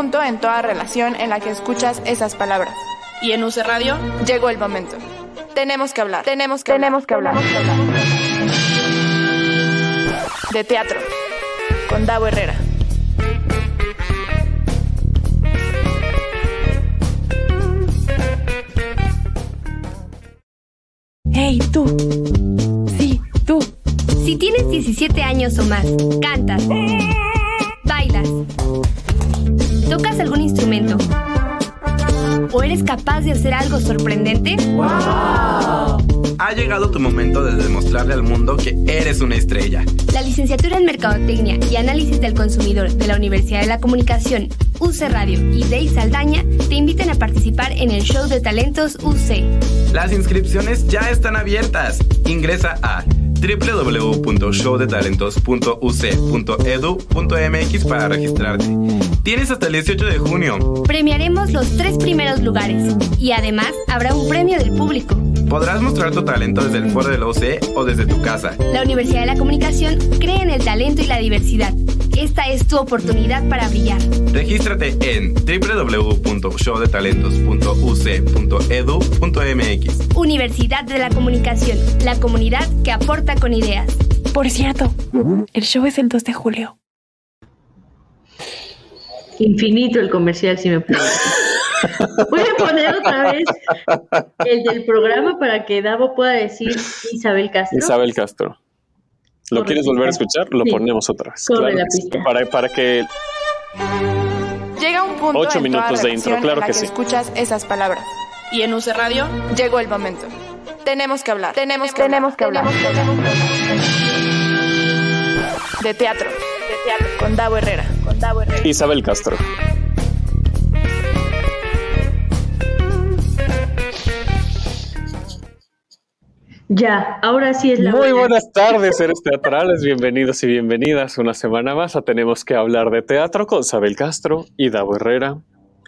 punto en toda relación en la que escuchas esas palabras. Y en UC Radio llegó el momento. Tenemos que hablar, tenemos que tenemos que hablar. De teatro, con Davo Herrera. Hey, tú. Sí, tú. Si tienes 17 años o más, cantas, bailas, tocas algún instrumento o eres capaz de hacer algo sorprendente, ha llegado tu momento de demostrarle al mundo que eres una estrella. La licenciatura en Mercadotecnia y Análisis del Consumidor de la Universidad de la Comunicación, UC Radio y Dey Saldaña te invitan a participar en el Show de Talentos UC. Las inscripciones ya están abiertas. Ingresa a www.showdetalentos.uc.edu.mx para registrarte. Tienes hasta el 18 de junio. Premiaremos los tres primeros lugares y además habrá un premio del público. Podrás mostrar tu talento desde el foro de la UC o desde tu casa. La Universidad de la Comunicación cree en el talento y la diversidad. Esta es tu oportunidad para brillar. Regístrate en www.showdetalentos.uc.edu.mx. Universidad de la Comunicación, la comunidad que aporta con ideas. Por cierto, el show es el 2 de julio. Infinito el comercial, si me puedo. Voy a poner otra vez el del programa para que Davo pueda decir Isabel Castro. Isabel Castro. ¿Lo quieres volver a escuchar? Lo ponemos otra vez. Corre la pista. Para, para que... Llega un punto Ocho en minutos de intro, claro en la que que sí. escuchas esas palabras. y en UC Radio Llegó el momento. Tenemos que hablar, tenemos que tenemos que hablar. De teatro, de teatro, con Davo Herrera, con Davo Herrera. Isabel Castro. Ya, ahora sí es la Muy buena. buenas tardes, seres teatrales. Bienvenidos y bienvenidas una semana más a Tenemos que hablar de teatro con Isabel Castro y Davo Herrera.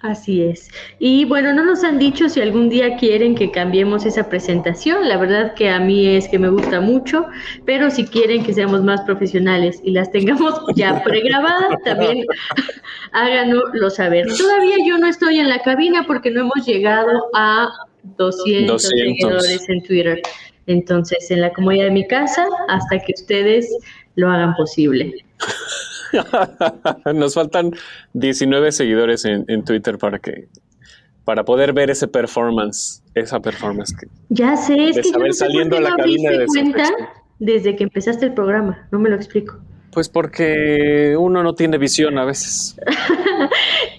Así es. Y bueno, no nos han dicho si algún día quieren que cambiemos esa presentación. La verdad que a mí es que me gusta mucho, pero si quieren que seamos más profesionales y las tengamos ya pregrabadas, también háganoslo saber. Todavía yo no estoy en la cabina porque no hemos llegado a 200, 200. seguidores en Twitter. Entonces, en la comodidad de mi casa, hasta que ustedes lo hagan posible. Nos faltan 19 seguidores en, en Twitter para que para poder ver ese performance, esa performance. que- Ya sé, es De que yo no sé saliendo qué a la no cabina abriste de cuenta desinfección. desde que empezaste el programa. No me lo explico. Pues porque uno no tiene visión a veces.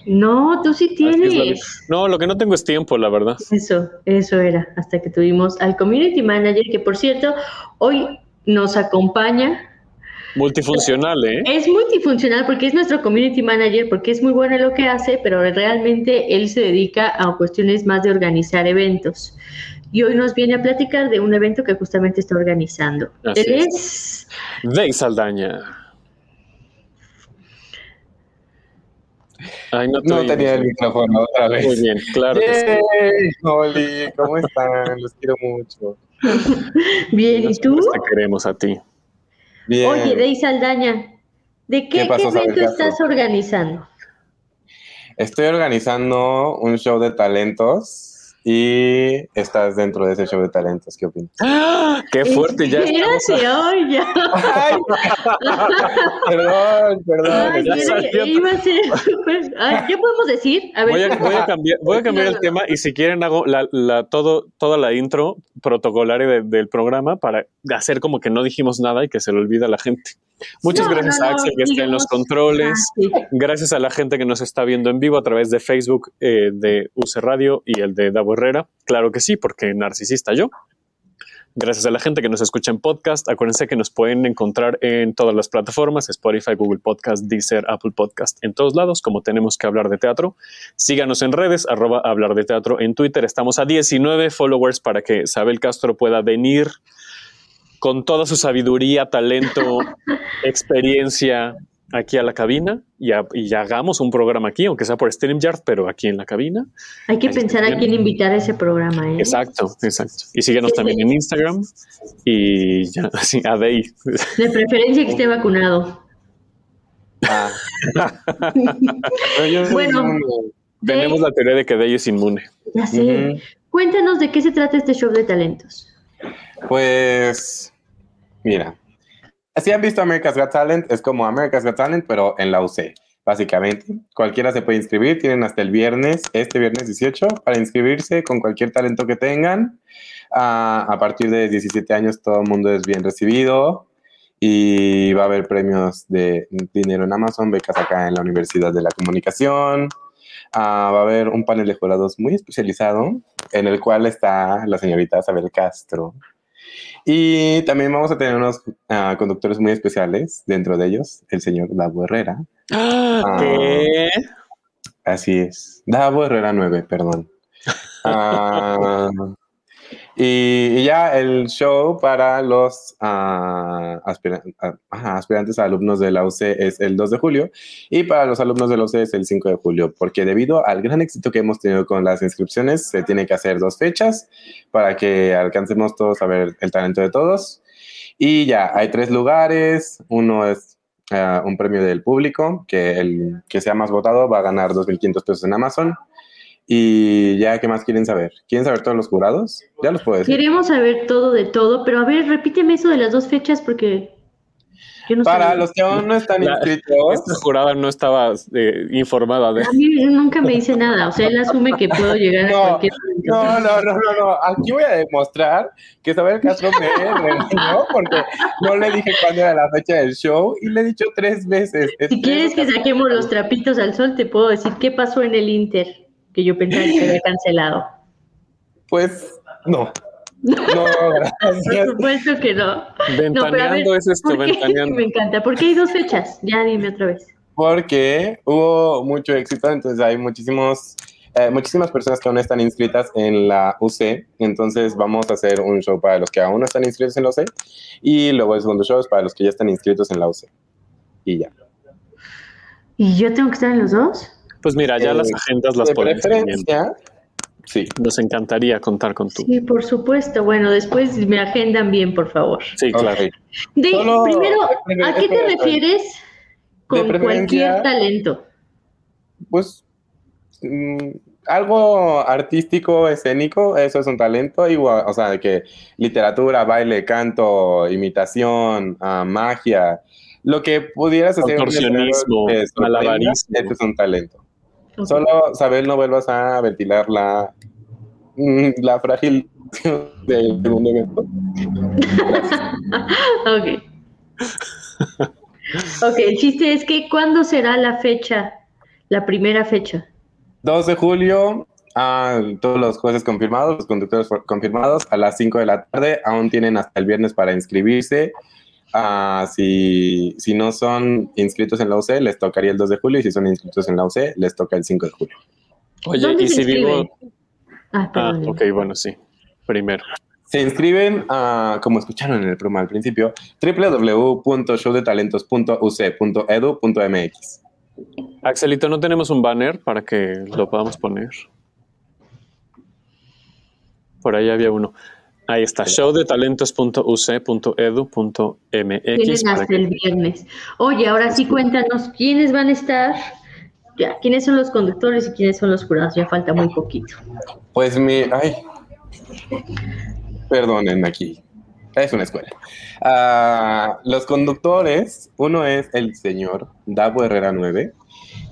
No, tú sí tienes. No, lo que no tengo es tiempo, la verdad. Eso, eso era, hasta que tuvimos al community manager, que por cierto, hoy nos acompaña. Multifuncional, ¿eh? Es multifuncional porque es nuestro community manager, porque es muy bueno en lo que hace, pero realmente él se dedica a cuestiones más de organizar eventos. Y hoy nos viene a platicar de un evento que justamente está organizando. Así él es. Saldaña. Ay, no, te No oímos. tenía el micrófono otra vez. Muy bien, claro. que sí. Oli, ¿cómo están? Los quiero mucho. bien, ¿y tú? Te queremos a ti. Bien. Oye, Dey Saldaña, ¿de qué, ¿Qué pasó, qué evento estás organizando? Estoy organizando un show de talentos y estás dentro de ese show de talentos. ¿Qué opinas? ¡Ah! ¡Qué fuerte! Ya estamos. Espérate, ay, ya. Ay, perdón, perdón. Ay, ya era- salió. iba a ser súper- Ay, ¿Qué podemos decir? A ver, Voy a, voy a cambiar, voy a cambiar No, el no, tema y si quieren hago la, la- todo, toda la intro protocolaria de- del programa para hacer como que no dijimos nada y que se le olvida a la gente. Muchas No, gracias no, a Axel que está en los controles. Ah. Gracias a la gente que nos está viendo en vivo a través de Facebook eh, de UC Radio y el de Davo Herrera. Claro que sí, porque narcisista yo. Gracias a la gente que nos escucha en podcast. Acuérdense que nos pueden encontrar en todas las plataformas, Spotify, Google Podcast, Deezer, Apple Podcast, en todos lados, como tenemos que hablar de teatro. Síganos en redes, arroba hablar de teatro en Twitter. Estamos a 19 followers para que Isabel Castro pueda venir con toda su sabiduría, talento, experiencia aquí a la cabina y, a- y hagamos un programa aquí, aunque sea por StreamYard, pero aquí en la cabina. Hay que Ahí pensar a quién invitar a ese programa, ¿eh? Exacto, exacto. Y síguenos también en Instagram y ya, así, a Dey. De preferencia que esté vacunado. Ah. Yo Bueno. Tenemos la teoría de que Day es inmune. ya sé. Cuéntanos de qué se trata este show de talentos. Pues, mira, si han visto America's Got Talent, es como America's Got Talent, pero en la UC, básicamente. Cualquiera se puede inscribir, tienen hasta el viernes, este viernes 18, para inscribirse con cualquier talento que tengan. Ah, a partir de 17 años todo el mundo es bien recibido y va a haber premios de dinero en Amazon, becas acá en la Universidad de la Comunicación. Ah, va a haber un panel de jurados muy especializado en el cual está la señorita Isabel Castro. Y también vamos a tener unos ah, conductores muy especiales, dentro de ellos el señor Davo Herrera. Ah. ¿Qué? Así es, Davo Herrera 9, perdón. Ah, y, ya el show para los ajá, aspirantes a alumnos de la UC es el 2 de julio y para los alumnos de la UC es el 5 de julio, porque debido al gran éxito que hemos tenido con las inscripciones, se tiene que hacer dos fechas para que alcancemos todos a ver el talento de todos. Y ya, hay tres lugares, uno es ah, un premio del público, que el que sea más votado va a ganar 2.500 pesos en Amazon. Y ya, ¿qué más quieren saber? ¿Quieren saber todos los jurados? Ya los puedo decir. Queremos saber todo de todo, pero a ver, repíteme eso de las dos fechas porque yo no Para sabía. los que aún no están La- inscritos, Esta jurada no estaba eh, informada de. A mí nunca me dice nada, o sea, él asume que puedo llegar No, a cualquier no, no, no, no, no. Aquí voy a demostrar que Isabel Castro me regañó porque no le dije cuándo era la fecha del show y le he dicho tres veces. Si quieres que saquemos los trapitos al sol, te puedo decir qué pasó en el Inter, que yo pensaba que había cancelado. Pues no. No, Por gracias. supuesto que no. No, pero a ver, Ventaneando es esto, ¿por ventaneando. Me encanta. ¿Por qué hay dos fechas? Ya dime otra vez. Porque hubo mucho éxito, entonces hay muchísimos, eh, muchísimas personas que aún están inscritas en la UC. Entonces vamos a hacer un show para los que aún no están inscritos en la UC y luego el segundo show es para los que ya están inscritos en la UC. Y ya. ¿Y yo tengo que estar en los dos? Pues mira, ya Eh, las agendas las de podemos sí. Nos encantaría contar con tú. Sí, por supuesto. Bueno, después me agendan bien, por favor. Sí, claro. De, Solo- primero, ¿a qué te refieres con cualquier talento? Pues mm, algo artístico, escénico, eso es un talento, igual, o sea, de que literatura, baile, canto, imitación, ah, magia, lo que pudieras hacer Contorsionismo, malabarismo. Este es un talento. Solo, Sabel, no vuelvas a ventilar la, mm, la frágil del segundo evento. Ok. Ok, el chiste es que ¿cuándo será la fecha? La primera fecha. 2 de julio, ah, todos los jueces confirmados, los conductores confirmados, a las 5 de la tarde, aún tienen hasta el viernes para inscribirse. Ah, si, si no son inscritos en la UC, les tocaría el 2 de julio, y si son inscritos en la UC, les toca el 5 de julio. Oye, ¿Dónde y si vivo. Ah, Ah, ok, bueno, sí. Primero. Se inscriben, ah, como escucharon en el programa al principio, www.showdetalentos.uc.edu.mx. Axelito, ¿no tenemos un banner para que lo podamos poner? Por ahí había uno. Ahí está, showdetalentos.uc.edu.mx. Hasta que- el viernes. Oye, ahora sí cuéntanos quiénes van a estar, ya, quiénes son los conductores y quiénes son los jurados. Ya falta muy poquito. Pues mi. Ay. Perdonen aquí. Es una escuela. Ah, los conductores, uno es el señor Davo Herrera 9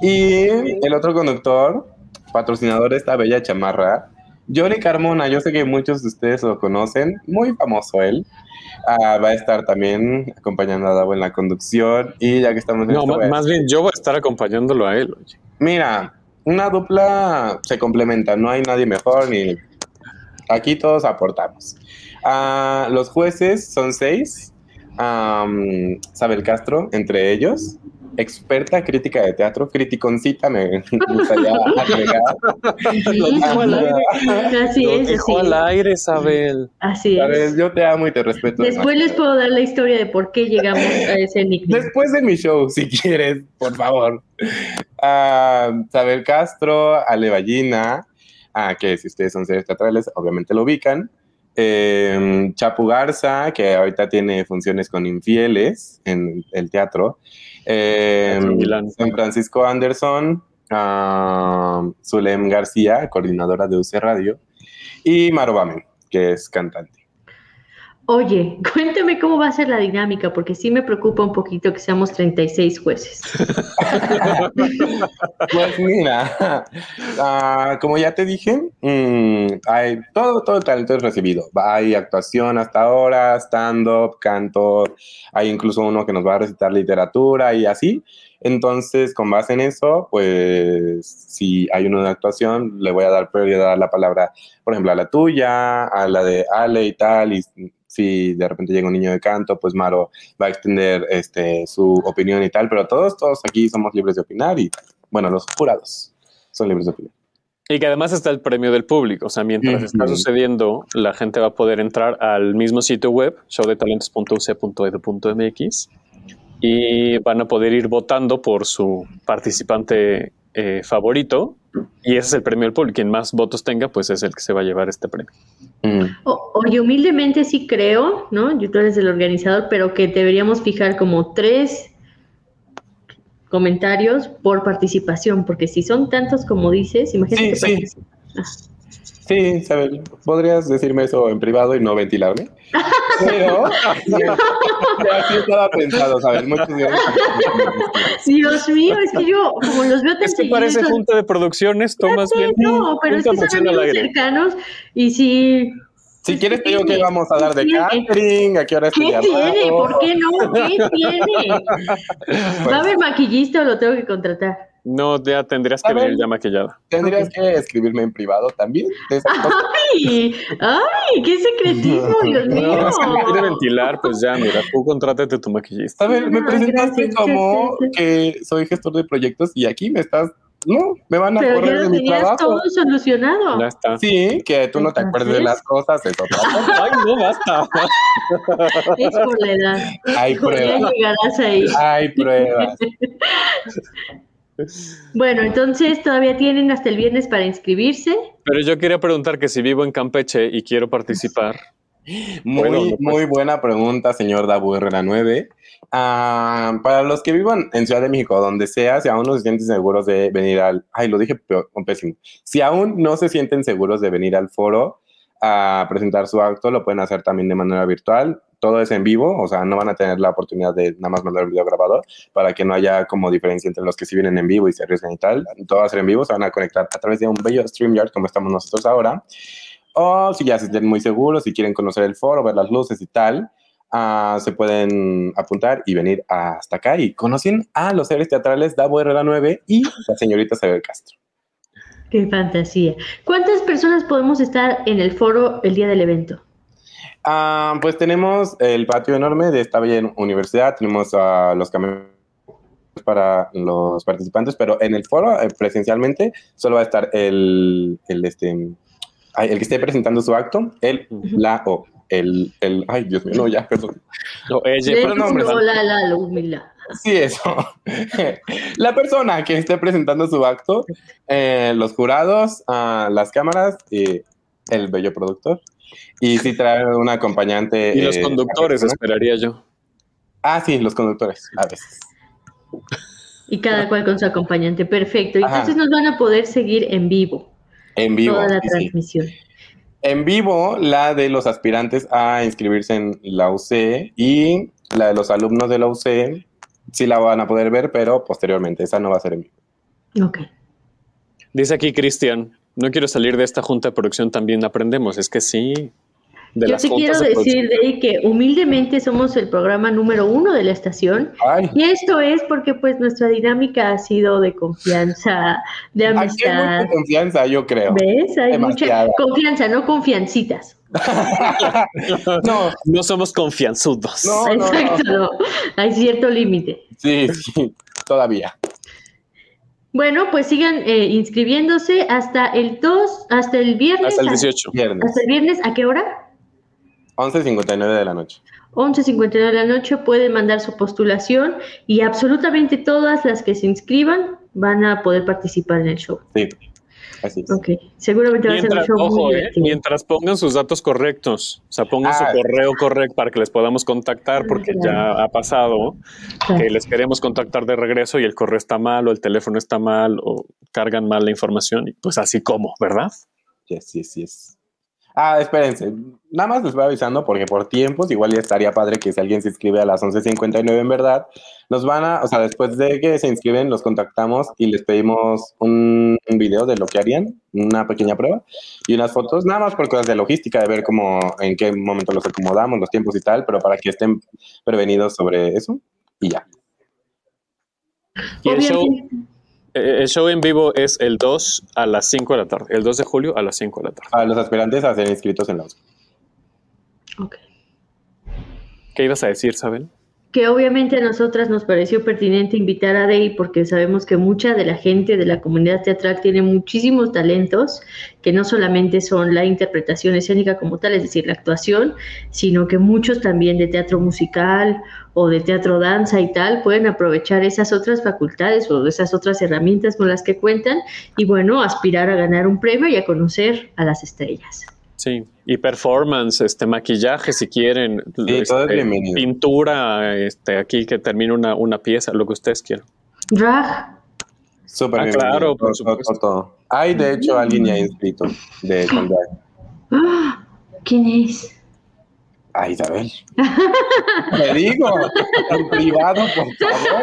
y el otro conductor, patrocinador de esta bella chamarra, Johnny Carmona. Yo sé que muchos de ustedes lo conocen, muy famoso él. Ah, va a estar también acompañando a Davo en la conducción y ya que estamos en No, esto, a- más bien yo voy a estar acompañándolo a él. oye. Mira, una dupla se complementa, no hay nadie mejor ni aquí todos aportamos. Ah, los jueces son seis, Sabel Castro entre ellos, experta crítica de teatro, criticoncita me gustaría agregar. Así Lo es, dejó así al es. aire, Isabel. Así es. yo te amo y te respeto. Después les puedo dar la historia de por qué llegamos a ese nickname. Después de mi show, si quieres, por favor. Ah, Sabel Castro, Ale Ballina, ah, que si ustedes son seres teatrales, obviamente lo ubican. eh, Chapu Garza, que ahorita tiene funciones con infieles en el teatro, eh. San Francisco Anderson, ah, Zulem García, coordinadora de UC Radio, y Maro Bamen, que es cantante. Oye, cuéntame cómo va a ser la dinámica, porque sí me preocupa un poquito que seamos 36 jueces. Pues mira, ah, como ya te dije, mm, hay todo, todo el talento es recibido. Hay actuación hasta ahora, stand-up, canto, hay incluso uno que nos va a recitar literatura y así. Entonces, con base en eso, pues si hay uno de actuación, le voy a dar prioridad la palabra, por ejemplo, a la tuya, a la de Ale y tal, y si de repente llega un niño de canto, pues Maro va a extender este, su opinión y tal, pero todos, todos aquí somos libres de opinar y, bueno, los jurados son libres de opinar. Y que además está el premio del público. O sea, mientras está Ujú. sucediendo, la gente va a poder entrar al mismo sitio web, showdetalentos.uc.edu.mx, y van a poder ir votando por su participante eh, favorito. Y ese es el premio del público. Quien más votos tenga, pues es el que se va a llevar este premio. Mm. O- oye, humildemente sí creo, ¿no? Yo tú eres el organizador, pero que deberíamos fijar como tres comentarios por participación, porque si son tantos como dices, imagínate. Sí, que sí. Sí, Isabel, podrías decirme eso en privado y no ventilarme. Pero ya, ya sí estaba pensado, ¿sabes? Muchos días. Dios mío, es que yo, como los veo tan Es que parece junta de producciones, tomas Sí, bien. No, pero es que son amigos cercanos y si... Si quieres, te digo que vamos a dar de catering, a qué hora es tu ¿Qué tiene? ¿Por qué no? ¿Qué tiene? ¿Va a haber maquillista o lo tengo que contratar? No, ya tendrías que venir ya maquillada. Tendrías que escribirme en privado también. ¡Ay! ¡Ay! ¡Qué secretismo, Dios mío! No, si me quiere ventilar, pues ya, mira, tú contrátate tu maquillista. A ver, me presentaste gracias, como gracias. que soy gestor de proyectos y aquí me estás. No, me van a Pero correr ya de mi tenías trabajo. todo solucionado. Ya está. Sí, que tú no te acuerdes de las cosas, es otra cosa. Ay, no, basta. Es por la edad. Hay Ya pruebas. llegarás ahí. Hay pruebas. Bueno, entonces todavía tienen hasta el viernes para inscribirse. Pero yo quería preguntar que si vivo en Campeche y quiero participar, Muy, Bueno, pues. muy buena pregunta, señor Dabu Herrera 9. Ah, para los que vivan en Ciudad de México, donde sea, si aún no se sienten seguros de venir al... Ay, lo dije peor, pésimo. Si aún no se sienten seguros de venir al foro a presentar su acto, lo pueden hacer también de manera virtual. Todo es en vivo, o sea, no van a tener la oportunidad de nada más mandar un video grabado para que no haya como diferencia entre los que sí vienen en vivo y se arriesgan y tal. Todo va a ser en vivo, se van a conectar a través de un bello StreamYard como estamos nosotros ahora. O si ya se sienten muy seguros, si quieren conocer el foro, ver las luces y tal, ah, se pueden apuntar y venir hasta acá y conocen a los seres teatrales Davo Herrera 9 y la señorita Saber Castro. Qué fantasía. ¿Cuántas personas podemos estar en el foro el día del evento? Ah, pues tenemos el patio enorme de esta bella universidad, tenemos a los camiones para los participantes, pero en el foro eh, presencialmente solo va a estar el, el, este, ay, el que esté presentando su acto, el, la o el, el, ay Dios mío, no, ya, perdón. o ella, pero no, hombre, Hola, la, la, humildad. Sí, eso. La persona que esté presentando su acto, eh, los jurados, ah, las cámaras y el bello productor. Y si trae un acompañante. y los eh, conductores, esperaría yo. Ah, sí, los conductores, a veces. Y cada cual con su acompañante. Perfecto. Y. Entonces nos van a poder seguir en vivo. En vivo. Toda la sí, sí. transmisión. En vivo, la de los aspirantes a inscribirse en la UC y la de los alumnos de la UC sí la van a poder ver, pero posteriormente, esa no va a ser en vivo. Ok. Dice aquí Cristian, no quiero salir de esta junta de producción, también aprendemos. Es que sí. De Yo las te quiero de decir, Dey, que humildemente somos el programa número uno de la estación. Ay, Y esto es porque pues nuestra dinámica ha sido de confianza, de aquí hay amistad. mucha confianza, yo creo. ¿Ves? Hay mucha confianza, no confiancitas. No, No somos confianzudos. No, no, no. Exacto, no. Hay cierto límite. Sí, sí, todavía. Bueno, pues sigan eh, inscribiéndose hasta el 2, hasta el viernes. Hasta el a- 18. Viernes, Hasta el viernes, ¿a qué hora? 11.59 de la noche. 11.59 de la noche pueden mandar su postulación y absolutamente todas las que se inscriban van a poder participar en el show. Sí. Así es. Ok, seguramente va a ser un Mientras, show ojo, muy eh, mientras pongan sus datos correctos, o sea, pongan Ah. su correo correcto para que les podamos contactar, porque ya ha pasado Claro. que les queremos contactar de regreso y el correo está mal o el teléfono está mal o cargan mal la información y pues así como, ¿verdad? Yes, yes, yes. Ah, espérense. Nada más les voy avisando porque por tiempos igual ya estaría padre que si alguien se inscribe a las 11.59 en verdad, nos van a, o sea, después de que se inscriben, los contactamos y les pedimos un, un video de lo que harían, una pequeña prueba y unas fotos, nada más por cosas de logística, de ver cómo, en qué momento los acomodamos, los tiempos y tal, pero para que estén prevenidos sobre eso y ya. Y el show, eh, el show en vivo es el 2 a las 5 de la tarde, el 2 de julio a las 5 de la tarde. A los aspirantes a ser inscritos en la USP. ok. ¿Qué ibas a decir, Sabel? Que obviamente a nosotras nos pareció pertinente invitar a Day porque sabemos que mucha de la gente de la comunidad teatral tiene muchísimos talentos que no solamente son la interpretación escénica como tal, es decir, la actuación, sino que muchos también de teatro musical o de teatro danza y tal pueden aprovechar esas otras facultades o esas otras herramientas con las que cuentan y bueno, aspirar a ganar un premio y a conocer a las estrellas. Sí, y performance, este maquillaje si quieren, todo es este, bienvenido. pintura, este aquí que termine una, una pieza, lo que ustedes quieran. Drag, Súper Ah, bien. claro, por Todo, supuesto. todo, todo. Hay, de hecho, alguien ya inscrito de con drag. ¡Ah! ¿quién es? Ah, Isabel. Te digo, en privado, por favor.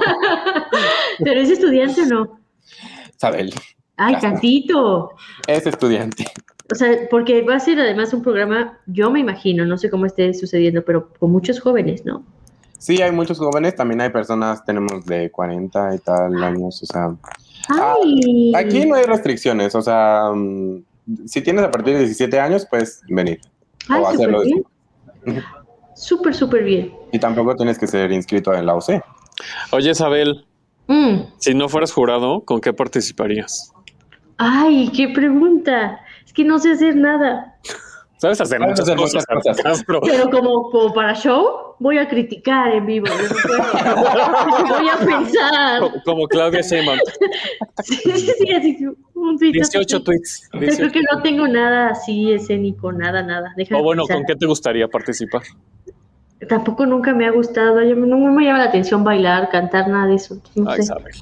¿Pero es estudiante o no? Isabel, Ay, tantito. es estudiante. O sea, porque va a ser además un programa, yo me imagino, no sé cómo esté sucediendo, pero con muchos jóvenes, ¿no? Sí, hay muchos jóvenes, también hay personas, tenemos de 40 y tal años, o sea, Ay. aquí no hay restricciones, o sea, mm, si tienes a partir de 17 años, puedes venir. Ay, o súper hacerlo. bien. Súper, súper bien. Y tampoco tienes que ser inscrito en la UC. Oye, Isabel, Mm. si no fueras jurado, ¿con qué participarías? Ay, qué pregunta. Que no sé hacer nada. Sabes hacer muchas hacer cosas, muchas cosas. Castro. Pero como, como para show, voy a criticar en vivo. voy a pensar. Co- Como Claudia Sheinbaum. Sí, sí, sí, así, un tuit así. 18 tweets. Yo creo que no tengo nada así escénico, nada, nada. O bueno, pensar. ¿con qué te gustaría participar? Tampoco nunca me ha gustado, yo- no me llama la atención bailar, cantar, nada de eso. No Ay, sé, Isabel.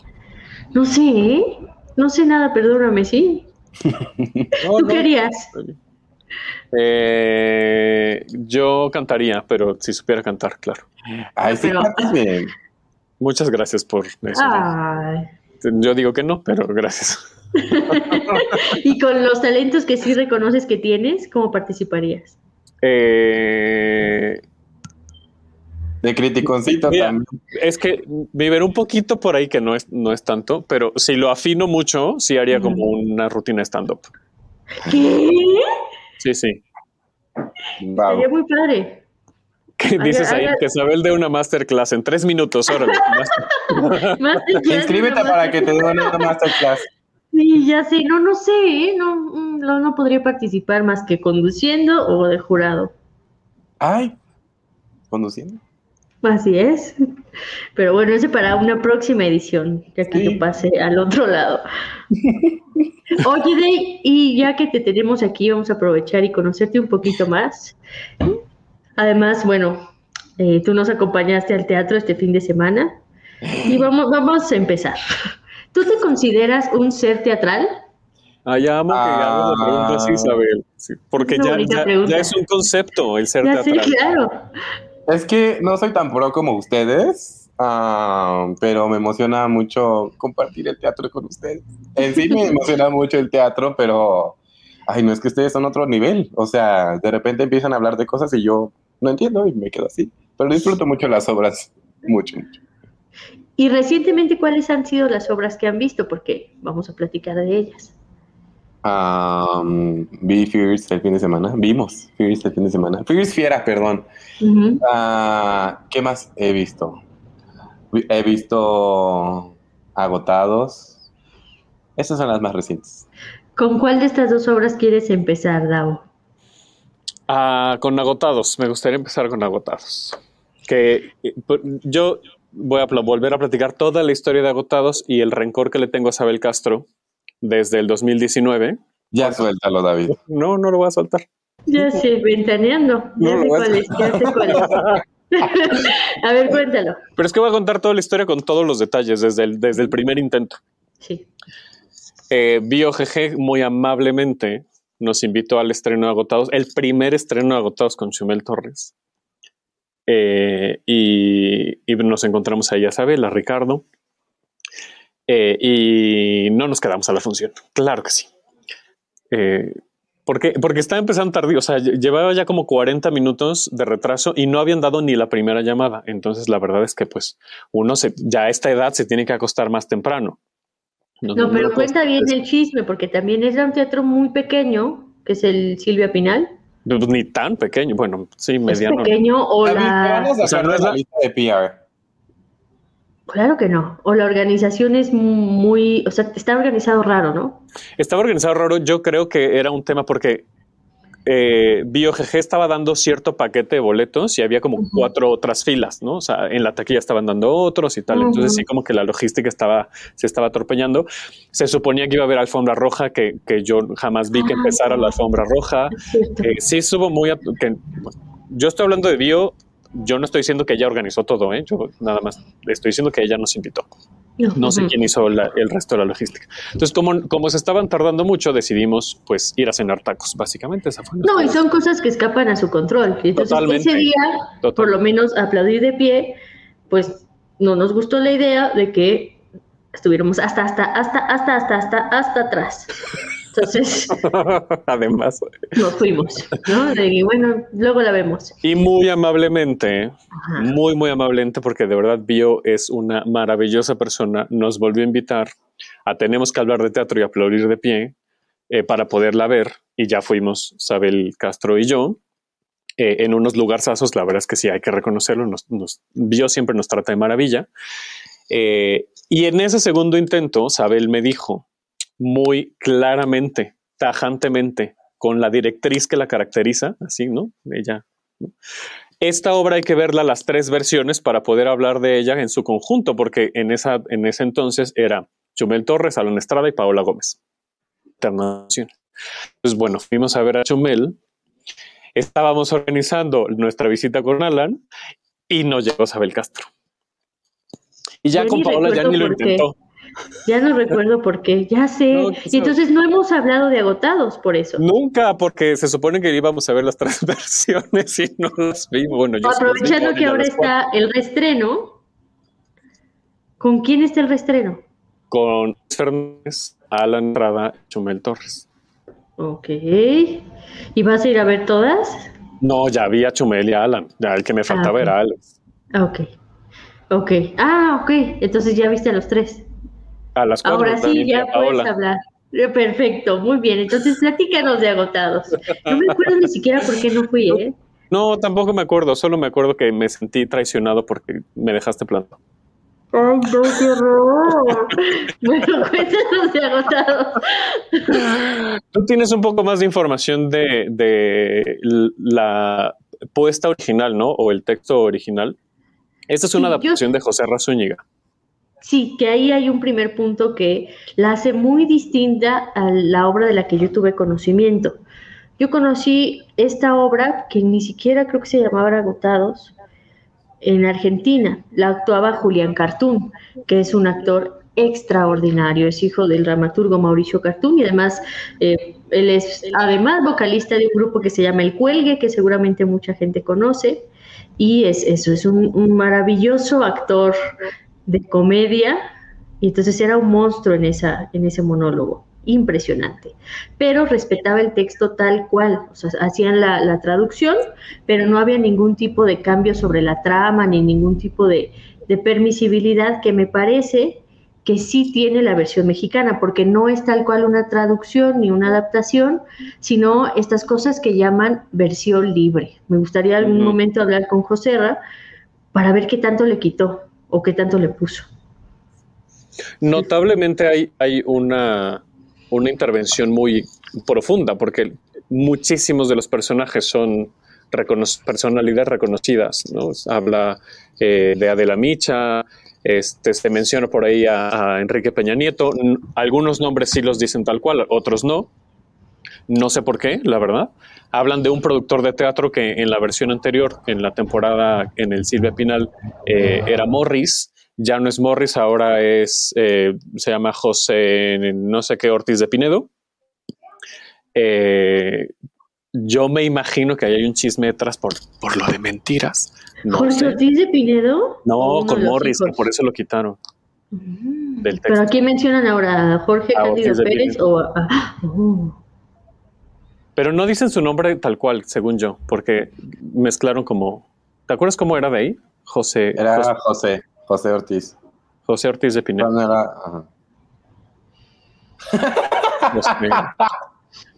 no sé, ¿eh? no sé nada, perdóname, ¿sí? No, ¿Tú no. querías? Eh, yo cantaría, pero si supiera cantar, claro. Ay, sí, Pero- cantas bien. Muchas gracias por eso. Ay. Yo digo que no, pero gracias. Y con los talentos que sí reconoces que tienes, ¿cómo participarías? Eh, De criticoncito Mira, también. es que veré un poquito por ahí que no es, no es tanto, pero si lo afino mucho, sí haría como una rutina stand-up. ¿Qué? Sí, sí. Wow. Sería muy padre. ¿Qué dices ahí? Que Isabel de una masterclass en tres minutos, órale. Masterclass, Inscríbete para que te den una masterclass. Sí, ya sé, no, no sé, ¿eh? no, mm, no, no podría participar más que conduciendo o de jurado. Ay, conduciendo. Así es. Pero bueno, ese para una próxima edición, ya que Sí. yo pase al otro lado. Oye, Dey, y ya que te tenemos aquí, vamos a aprovechar y conocerte un poquito más. Además, bueno, eh, tú nos acompañaste al teatro este fin de semana y vamos, vamos a empezar. ¿Tú te consideras un ser teatral? Ah, ya amo que hagas la pregunta así, Isabel. Sí, porque ya, ya- ya es un concepto el ser Ya teatral. claro. Es que no soy tan pro como ustedes, ah, pero me emociona mucho compartir el teatro con ustedes. En sí me emociona mucho el teatro, pero, ay, no es que ustedes son otro nivel. O sea, de repente empiezan a hablar de cosas y yo no entiendo y me quedo así. Pero disfruto mucho las obras, mucho, mucho. Y recientemente, ¿cuáles han sido las obras que han visto? Porque vamos a platicar de ellas. Ah, vi Fierce el fin de semana, vimos Fierce el fin de semana. Fierce Fiera, perdón. Ah, ¿Qué más he visto? Vi- He visto Agotados. Esas son las más recientes. ¿Con cuál de estas dos obras quieres empezar, Davo? Ah, con agotados. Me gustaría empezar con agotados. Que eh, por- yo voy a volver a platicar toda la historia de agotados y el rencor que le tengo a Isabel Castro desde el 2019. Ya suéltalo, David. No, no lo voy a soltar. Ya sé, ventaneando. Ya sé cuál es, ya sé cuál es. A ver, cuéntalo. Pero es que voy a contar toda la historia con todos los detalles desde el, desde el primer intento. Sí. Eh, BioGG muy amablemente nos invitó al estreno de Agotados, el primer estreno de Agotados con Chumel Torres. Eh, y, y nos encontramos ahí a Isabel, a Ricardo. Eh, y no nos quedamos a la función. Claro que sí. Eh, porque, porque estaba empezando tardío, o sea, lle- llevaba ya como 40 minutos de retraso y no habían dado ni la primera llamada. Entonces, la verdad es que, pues, uno se, ya a esta edad se tiene que acostar más temprano. No, no pero cuenta bien el chisme, porque también era un teatro muy pequeño, que es el Silvia Pinal. Pues ni tan pequeño, bueno, sí, Es mediano. pequeño o la... o sea, no es la la- lista de PR. Claro que no. O la organización es muy... O sea, está organizado raro, ¿no? Estaba organizado raro, yo creo que era un tema porque eh, BioGG estaba dando cierto paquete de boletos y había como cuatro otras filas, ¿no? O sea, en la taquilla estaban dando otros y tal. Entonces sí como que la logística estaba, se estaba atropellando. Se suponía que iba a haber alfombra roja, que, que yo jamás vi que Ah. empezara la alfombra roja. Eh, sí estuvo muy... que, yo estoy hablando de Bio, yo no estoy diciendo que ella organizó todo, ¿eh? Yo nada más estoy diciendo que ella nos invitó. No sé quién hizo la- el resto de la logística. Entonces, como, como se estaban tardando mucho, decidimos pues ir a cenar tacos, básicamente. Esa fue No, y son cosas que escapan a su control. Entonces Totalmente. ese día, Total. por lo menos aplaudir de pie, pues no nos gustó la idea de que estuviéramos hasta, hasta, hasta, hasta, hasta, hasta, hasta atrás. Entonces Además. nos fuimos, ¿no? Que, bueno, luego la vemos. Y muy amablemente, Ajá. muy, muy amablemente, porque de verdad Bio es una maravillosa persona, nos volvió a invitar a Tenemos que hablar de teatro y aplaudir de pie eh, para poderla ver. Y ya fuimos, Sabel Castro y yo. eh, en unos lugarzazos, la verdad es que sí hay que reconocerlo. Nos, nos- Bio siempre nos trata de maravilla. Eh, y en ese segundo intento, Sabel me dijo muy claramente, tajantemente, con la directriz que la caracteriza, así, ¿no? Ella. ¿no? Esta obra hay que verla las tres versiones para poder hablar de ella en su conjunto, porque en, esa, en ese entonces era Chumel Torres, Alan Estrada y Paola Gómez. Entonces, bueno, fuimos a ver a Chumel. Estábamos organizando nuestra visita con Alan y nos llegó Sabel Castro. Y ya Yo con Paola ya ni lo intentó. Ya no recuerdo por qué, ya sé. No, ¿qué y entonces no hemos hablado de agotados por eso. Nunca, porque se supone que íbamos a ver las tres versiones y no las vimos. Bueno, yo Aprovechando que ahora está el restreno, ¿con quién está el restreno? Con Fernández, Alan Rada, Chumel Torres. Ok. ¿Y vas a ir a ver todas? No, ya vi a Chumel y a Alan. Ya el que me faltaba Ah, era Alex. Ah, Ok. Ok. Ah, ok. Entonces ya viste a los tres. A las cuatro Ahora sí, ya Paola. puedes hablar. Eh, Perfecto, muy bien. Entonces platícanos de agotados. No me acuerdo ni siquiera por qué no fui, ¿eh? No, tampoco me acuerdo. Solo me acuerdo que me sentí traicionado porque me dejaste plantado. Ay, no, qué horror. Bueno, cuéntanos de agotados. Tú tienes un poco más de información de, la puesta original, ¿no? O el texto original. Esta es una yo- adaptación de José Razúñiga. Sí, que ahí hay un primer punto que la hace muy distinta a la obra de la que yo tuve conocimiento. Yo conocí esta obra que ni siquiera creo que se llamaba Agotados en Argentina. La actuaba Julián Cartún, que es un actor extraordinario, es hijo del dramaturgo Mauricio Cartún y además eh, él es además vocalista de un grupo que se llama El Cuelgue, que seguramente mucha gente conoce, y es eso, es un, un maravilloso actor de comedia, y entonces era un monstruo en, esa, en ese monólogo, impresionante. Pero respetaba el texto tal cual, o sea, hacían la, la traducción, pero no había ningún tipo de cambio sobre la trama, ni ningún tipo de, de permisibilidad que me parece que sí tiene la versión mexicana, porque no es tal cual una traducción ni una adaptación, sino estas cosas que llaman versión libre. Me gustaría algún momento hablar con José Ra para ver qué tanto le quitó o qué tanto le puso. Notablemente hay, hay una, una intervención muy profunda porque muchísimos de los personajes son personalidades reconocidas. ¿no? Habla eh, de Adela Micha, Este, se menciona por ahí a, a Enrique Peña Nieto. Algunos nombres sí los dicen tal cual, otros no. No sé por qué, la verdad. Hablan de un productor de teatro que en la versión anterior, en la temporada en el Silvia Pinal, eh, era Morris. Ya no es Morris, ahora es, eh, se llama José no sé qué Ortiz de Pinedo. Eh, yo me imagino que ahí hay un chisme detrás por, por lo de mentiras. No, ¿Jorge sé. Ortiz de Pinedo? No, ¿O uno con Morris, que por eso lo quitaron. Mm, del Pero texto. aquí mencionan ahora a Jorge A Cándido Pérez o a... ah, oh. Pero no dicen su nombre tal cual, según yo, porque mezclaron como. ¿Te acuerdas cómo era de ahí? José, Era José, José, José Ortiz. José Ortiz de Pinedo. No, era- ajá.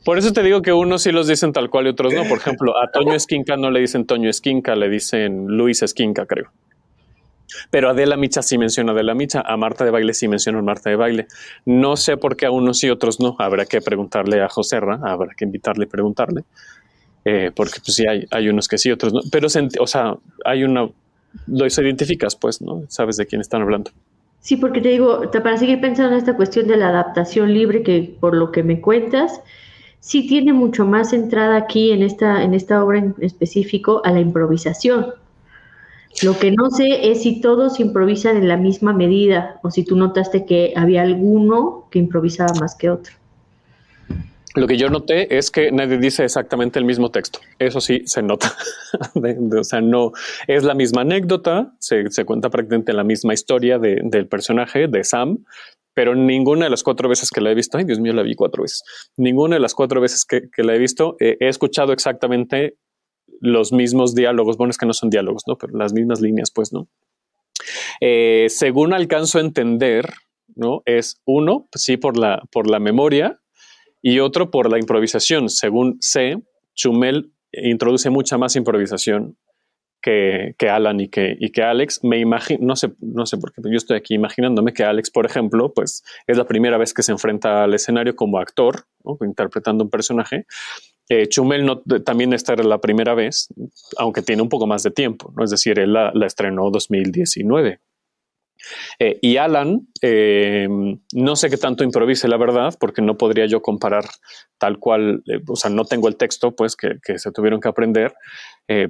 Por eso te digo que unos sí los dicen tal cual y otros no. Por ejemplo, a Toño Esquinca no le dicen Toño Esquinca, le dicen Luis Esquinca, creo. Pero Adela Micha sí menciona a Adela Micha, a Marta de Baile sí menciona Marta de Baile. No sé por qué a unos sí, otros no. Habrá que preguntarle a Joserra, habrá que invitarle y preguntarle. Eh, porque pues sí, hay, hay unos que sí, otros no. Pero, se o sea, hay una... Lo identificas, pues, ¿no? Sabes de quién están hablando. Sí, porque te digo, para seguir pensando en esta cuestión de la adaptación libre, que por lo que me cuentas, sí tiene mucho más entrada aquí en esta, en esta obra en específico a la improvisación. Lo que no sé es si todos improvisan en la misma medida o si tú notaste que había alguno que improvisaba más que otro. Lo que yo noté es que nadie dice exactamente el mismo texto. Eso sí se nota. O sea, no es la misma anécdota, se, cuenta prácticamente la misma historia de- del personaje, de Sam, pero ninguna de las cuatro veces que la he visto, ay Dios mío, la vi cuatro veces, ninguna de las cuatro veces que, que la he visto eh, he escuchado exactamente los mismos diálogos, bueno, es que no son diálogos, ¿no? Pero las mismas líneas, pues, ¿no? Eh, según alcanzo a entender, ¿no? Es uno, sí, por la, por la memoria, y otro por la improvisación. Según sé, Chumel introduce mucha más improvisación que, que Alan y que, y que Alex. Me imagino, no sé, no sé por qué, yo estoy aquí imaginándome que Alex, por ejemplo, pues es la primera vez que se enfrenta al escenario como actor, ¿no? interpretando un personaje. Chumel no, también esta era la primera vez, aunque tiene un poco más de tiempo, ¿no? es decir, él la, la estrenó 2019. Eh, y Alan, eh, no sé qué tanto improvise, la verdad, porque no podría yo comparar tal cual, eh, o sea, no tengo el texto, pues, que, que se tuvieron que aprender,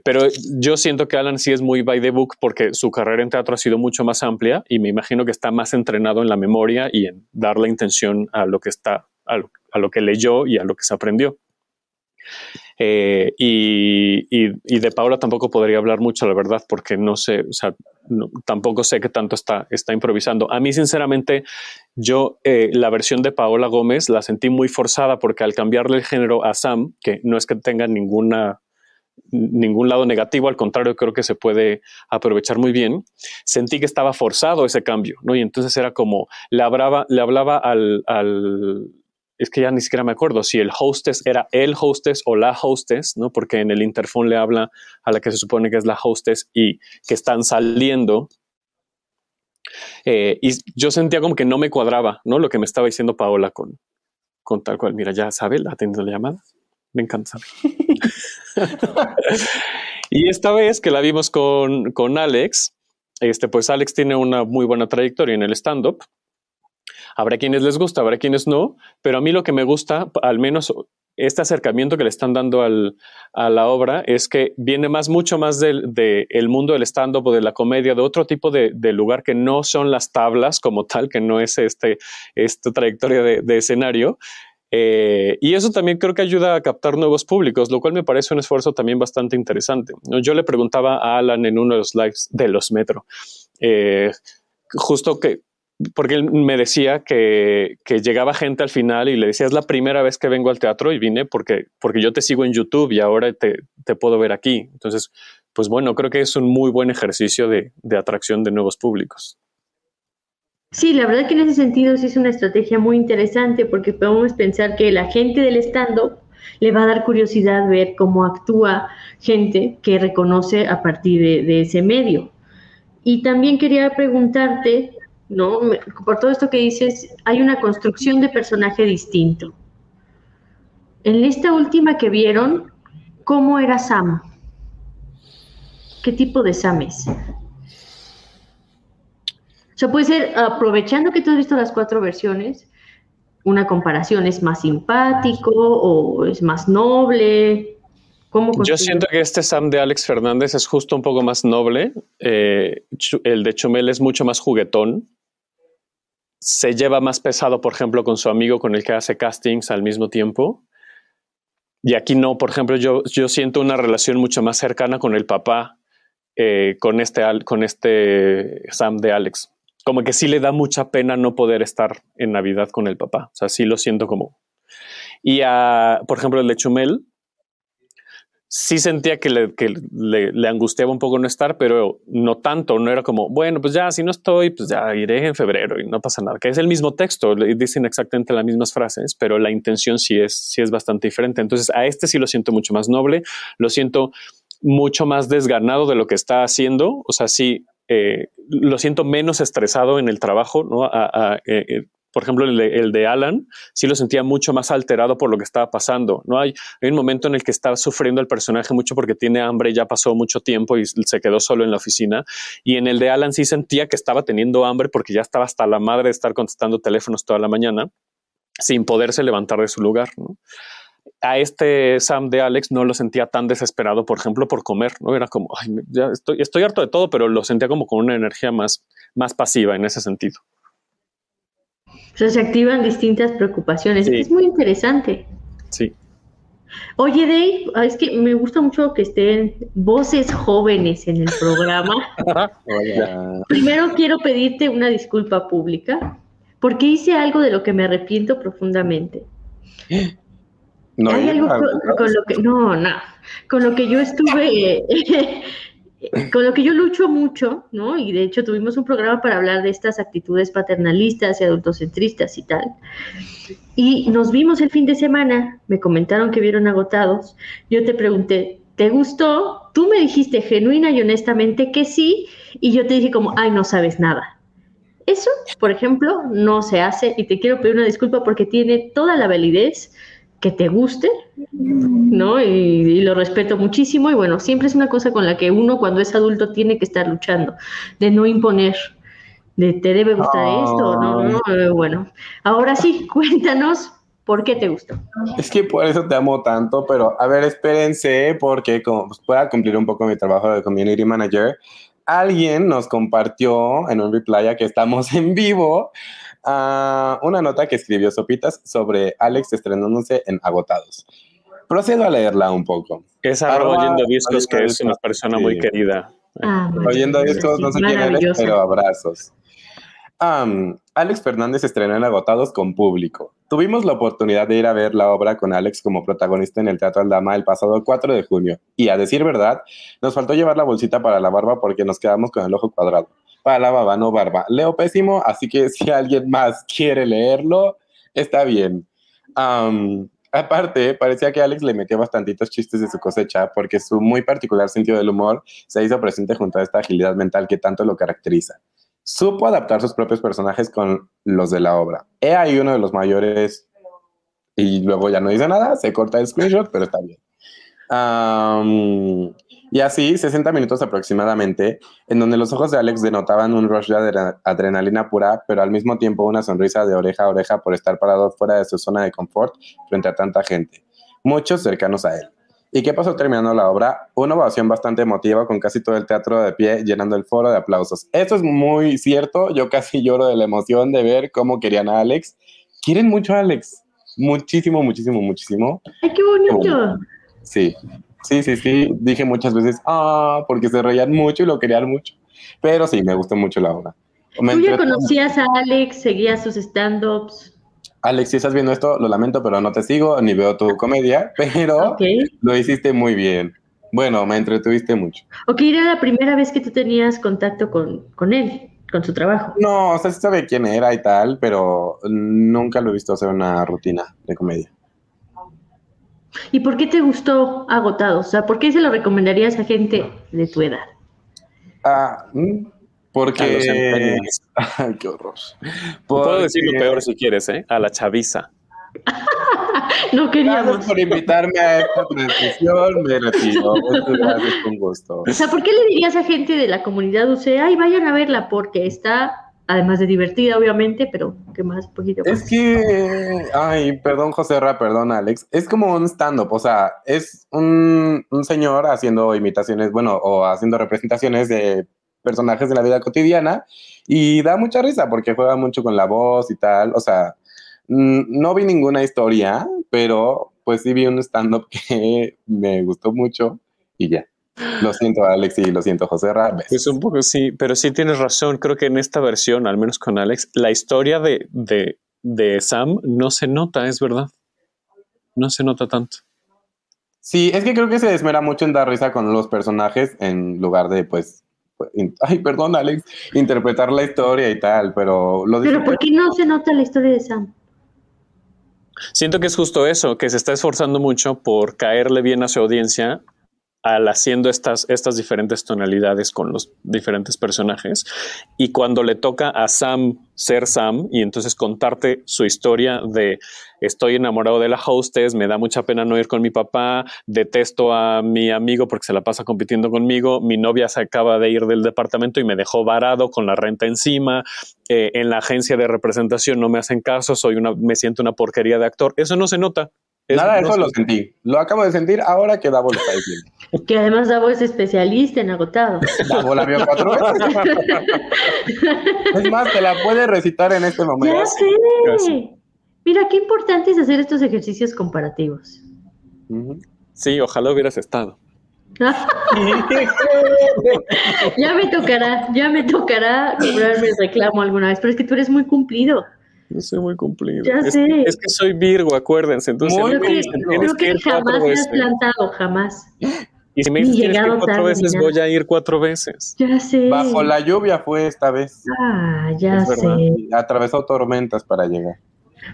pero yo siento que Alan sí es muy by the book porque su carrera en teatro ha sido mucho más amplia y me imagino que está más entrenado en la memoria y en dar la intención a lo que está, a lo que leyó y a lo que se aprendió. Eh, y, y, y, de Paola tampoco podría hablar mucho, la verdad, porque no sé, o sea, no, tampoco sé qué tanto está, está improvisando. A mí, sinceramente, yo eh, la versión de Paola Gómez la sentí muy forzada porque al cambiarle el género a Sam, que no es que tenga ninguna ningún lado negativo, al contrario, creo que se puede aprovechar muy bien. Sentí que estaba forzado ese cambio, ¿no? Y entonces era como, le hablaba, le hablaba al, al es que ya ni siquiera me acuerdo si el hostess era el hostess o la hostess, ¿no? Porque en el interfón le habla a la que se supone que es la hostess y que están saliendo. Eh, y yo sentía como que no me cuadraba, ¿no? Lo que me estaba diciendo Paola con, con tal cual. Mira, ya sabe, la atendiendo la llamada. Me encanta y esta vez que la vimos con, con Alex, este, pues Alex tiene una muy buena trayectoria en el stand-up. Habrá quienes les gusta, habrá quienes no, pero a mí lo que me gusta, al menos este acercamiento que le están dando a la obra, es que viene más, mucho más del de el mundo del stand-up o de la comedia, de otro tipo de, lugar que no son las tablas como tal, que no es este, esta trayectoria de, de escenario. Eh, y eso también creo que ayuda a captar nuevos públicos, lo cual me parece un esfuerzo también bastante interesante. Yo le preguntaba a Alan en uno de los lives de los Metro, eh, justo que porque él me decía que, que, llegaba gente al final y le decía, es la primera vez que vengo al teatro y vine porque, porque yo te sigo en YouTube y ahora te, te puedo ver aquí. Entonces, pues bueno, creo que es un muy buen ejercicio de, de, atracción de nuevos públicos. Sí, la verdad que en ese sentido sí es una estrategia muy interesante porque podemos pensar que la gente del stand-up le va a dar curiosidad ver cómo actúa gente que reconoce a partir de, de ese medio. Y también quería preguntarte, ¿no? Por todo esto que dices, hay una construcción de personaje distinto. En esta última que vieron, ¿cómo era Sam? ¿Qué tipo de Sam es? sea, puede ser, aprovechando que tú has visto las cuatro versiones, una comparación es más simpático o es más noble. ¿Cómo Yo siento que este Sam de Alex Fernández es justo un poco más noble. Eh, el de Chumel es mucho más juguetón. Se lleva más pesado, por ejemplo, con su amigo con el que hace castings al mismo tiempo. Y aquí no, por ejemplo, yo, yo siento una relación mucho más cercana con el papá, eh, con, este, con este Sam de Alex. Como que sí le da mucha pena no poder estar en Navidad con el papá. O sea, sí lo siento como. Y a, por ejemplo, el de Chumel, sí sentía que, le, angustiaba un poco no estar, pero no tanto, no era como, bueno, pues ya, si no estoy, pues ya iré en febrero y no pasa nada, que es el mismo texto, dicen exactamente las mismas frases, pero la intención sí es, sí es bastante diferente. Entonces a este sí lo siento mucho más noble, lo siento mucho más desganado de lo que está haciendo, o sea, sí, eh, lo siento menos estresado en el trabajo, ¿no? Eh, eh, por ejemplo, el de, el de Alan, sí lo sentía mucho más alterado por lo que estaba pasando. No hay, un momento en el que está sufriendo el personaje mucho porque tiene hambre, ya pasó mucho tiempo y se quedó solo en la oficina. Y en el de Alan sí sentía que estaba teniendo hambre porque ya estaba hasta la madre de estar contestando teléfonos toda la mañana sin poderse levantar de su lugar. A este Sam de Alex no lo sentía tan desesperado, por ejemplo, por comer. No era como, "Ay, ya estoy, estoy harto de todo, pero lo sentía como con una energía más, más pasiva en ese sentido. O sea, se activan distintas preocupaciones. Sí. Es muy interesante. Sí. Oye, Dave, ah, es que me gusta mucho que estén voces jóvenes en el programa. Hola. Primero quiero pedirte una disculpa pública porque hice algo de lo que me arrepiento profundamente. No, Hay algo con, con lo que no, no, con lo que yo estuve, con lo que yo lucho mucho, ¿no? Y de hecho tuvimos un programa para hablar de estas actitudes paternalistas y adultocentristas y tal. Y nos vimos el fin de semana, me comentaron que vieron agotados. Yo te pregunté, ¿te gustó? Tú me dijiste genuina y honestamente que sí, y yo te dije como, ay, no sabes nada. Eso, por ejemplo, no se hace y te quiero pedir una disculpa porque tiene toda la validez que te guste, ¿no? Y, y lo respeto muchísimo y bueno, siempre es una cosa con la que uno cuando es adulto tiene que estar luchando, de no imponer, de te debe gustar esto, no, no, eh, bueno. Ahora sí, cuéntanos por qué te gustó. Es que por eso te amo tanto, pero a ver, espérense, porque como pues, pueda cumplir un poco mi trabajo de community manager, alguien nos compartió en un reply que estamos en vivo ah, una nota que escribió Sopitas sobre Alex estrenándose en Agotados. Procedo a leerla un poco. Es arroba Arroba oyendo discos, que es una persona sí. muy querida. Ah, Oyendo discos, no sé quién eres, pero abrazos. Alex Fernández estrenó en Agotados con público. Tuvimos la oportunidad de ir a ver la obra con Alex como protagonista en el Teatro Aldama el pasado 4 de junio. Y a decir verdad, nos faltó llevar la bolsita para la barba porque nos quedamos con el ojo cuadrado. Para la baba, no barba. Leo pésimo, así que si alguien más quiere leerlo, está bien. Aparte, parecía que Alex le metía bastantitos chistes de su cosecha porque su muy particular sentido del humor se hizo presente junto a esta agilidad mental que tanto lo caracteriza. Supo adaptar sus propios personajes con los de la obra. He ahí uno de los mayores, y luego ya no dice nada, se corta el screenshot, pero está bien. Am, y así, 60 minutos aproximadamente, en donde los ojos de Alex denotaban un rush de adre- adrenalina pura, pero al mismo tiempo una sonrisa de oreja a oreja por estar parado fuera de su zona de confort frente a tanta gente, muchos cercanos a él. ¿Y qué pasó terminando la obra? Una ovación bastante emotiva con casi todo el teatro de pie llenando el foro de aplausos. Esto es muy cierto, yo casi lloro de la emoción de ver cómo querían a Alex. Quieren mucho a Alex, muchísimo, muchísimo, muchísimo. ¡Ay, qué bonito! Sí, sí, sí, sí. Dije muchas veces, ah, porque se reían mucho y lo querían mucho. Pero sí, me gustó mucho la obra. Me ¿Tú ya conocías a Alex, seguías sus stand-ups? Alex, si estás viendo esto, lo lamento, pero no te sigo ni veo tu comedia, pero lo hiciste muy bien. Bueno, me entretuviste mucho. Ok, era la primera vez que tú tenías contacto con, con él, con su trabajo. No, o sea, sí sabe quién era y tal, pero nunca lo he visto hacer una rutina de comedia. ¿Y por qué te gustó Agotados? O sea, ¿por qué se lo recomendarías a gente de tu edad? Ah, mm, A los porque... Ay, qué horror. Puedo decir lo peor si quieres, ¿eh? A la chaviza. No queríamos. Gracias por invitarme a esta transmisión, me retiro. Muchas gracias, con gusto. O sea, ¿por qué le dirías a gente de la comunidad UC, ay, vayan a verla porque está Además de divertida, obviamente, pero ¿qué más? Poquito más. Es que, ay, perdón, José Ra, perdón, Alex. Es como un stand-up, o sea, es un, un señor haciendo imitaciones, bueno, o haciendo representaciones de personajes de la vida cotidiana y da mucha risa porque juega mucho con la voz y tal. O sea, mm, no vi ninguna historia, pero pues sí vi un stand-up que me gustó mucho y ya. Lo siento, Alex, y lo siento, José Ramos. Pues un poco sí, pero sí tienes razón. Creo que en esta versión, al menos con Alex, la historia de, de, de Sam no se nota, es verdad. No se nota tanto. Sí, es que creo que se desmera mucho en dar risa con los personajes en lugar de, pues, ay, perdón, Alex, interpretar la historia y tal, pero lo Pero. ¿por qué no se nota la historia de Sam? Siento que es justo eso, que se está esforzando mucho por caerle bien a su audiencia al haciendo estas, estas diferentes tonalidades con los diferentes personajes. Y cuando le toca a Sam ser Sam y entonces contarte su historia de estoy enamorado de la hostess, me da mucha pena no ir con mi papá, detesto a mi amigo porque se la pasa compitiendo conmigo, mi novia se acaba de ir del departamento y me dejó varado con la renta encima, eh, en la agencia de representación no me hacen caso, soy una, me siento una porquería de actor. Eso no se nota. Nada de no eso se- lo sentí. Lo acabo de sentir ahora que Davo lo está diciendo. Que además Davo es especialista en agotado. Davo la vio cuatro veces. Es más, te la puede recitar en este momento. ya sé. Gracias. Mira, qué importante es hacer estos ejercicios comparativos. Sí, ojalá hubieras estado. ya me tocará, ya me tocará cobrarme el reclamo alguna vez, pero es que tú eres muy cumplido. No soy muy cumplido. Ya es, sé. Que, es que soy Virgo, acuérdense. Entonces, Creo que, jamás me has veces. plantado, jamás. Y si me dices que cuatro tarde, veces, voy a ir cuatro veces. Ya sé. Bajo la lluvia fue esta vez. Ah, ya Es verdad. sé. Atravesó tormentas para llegar.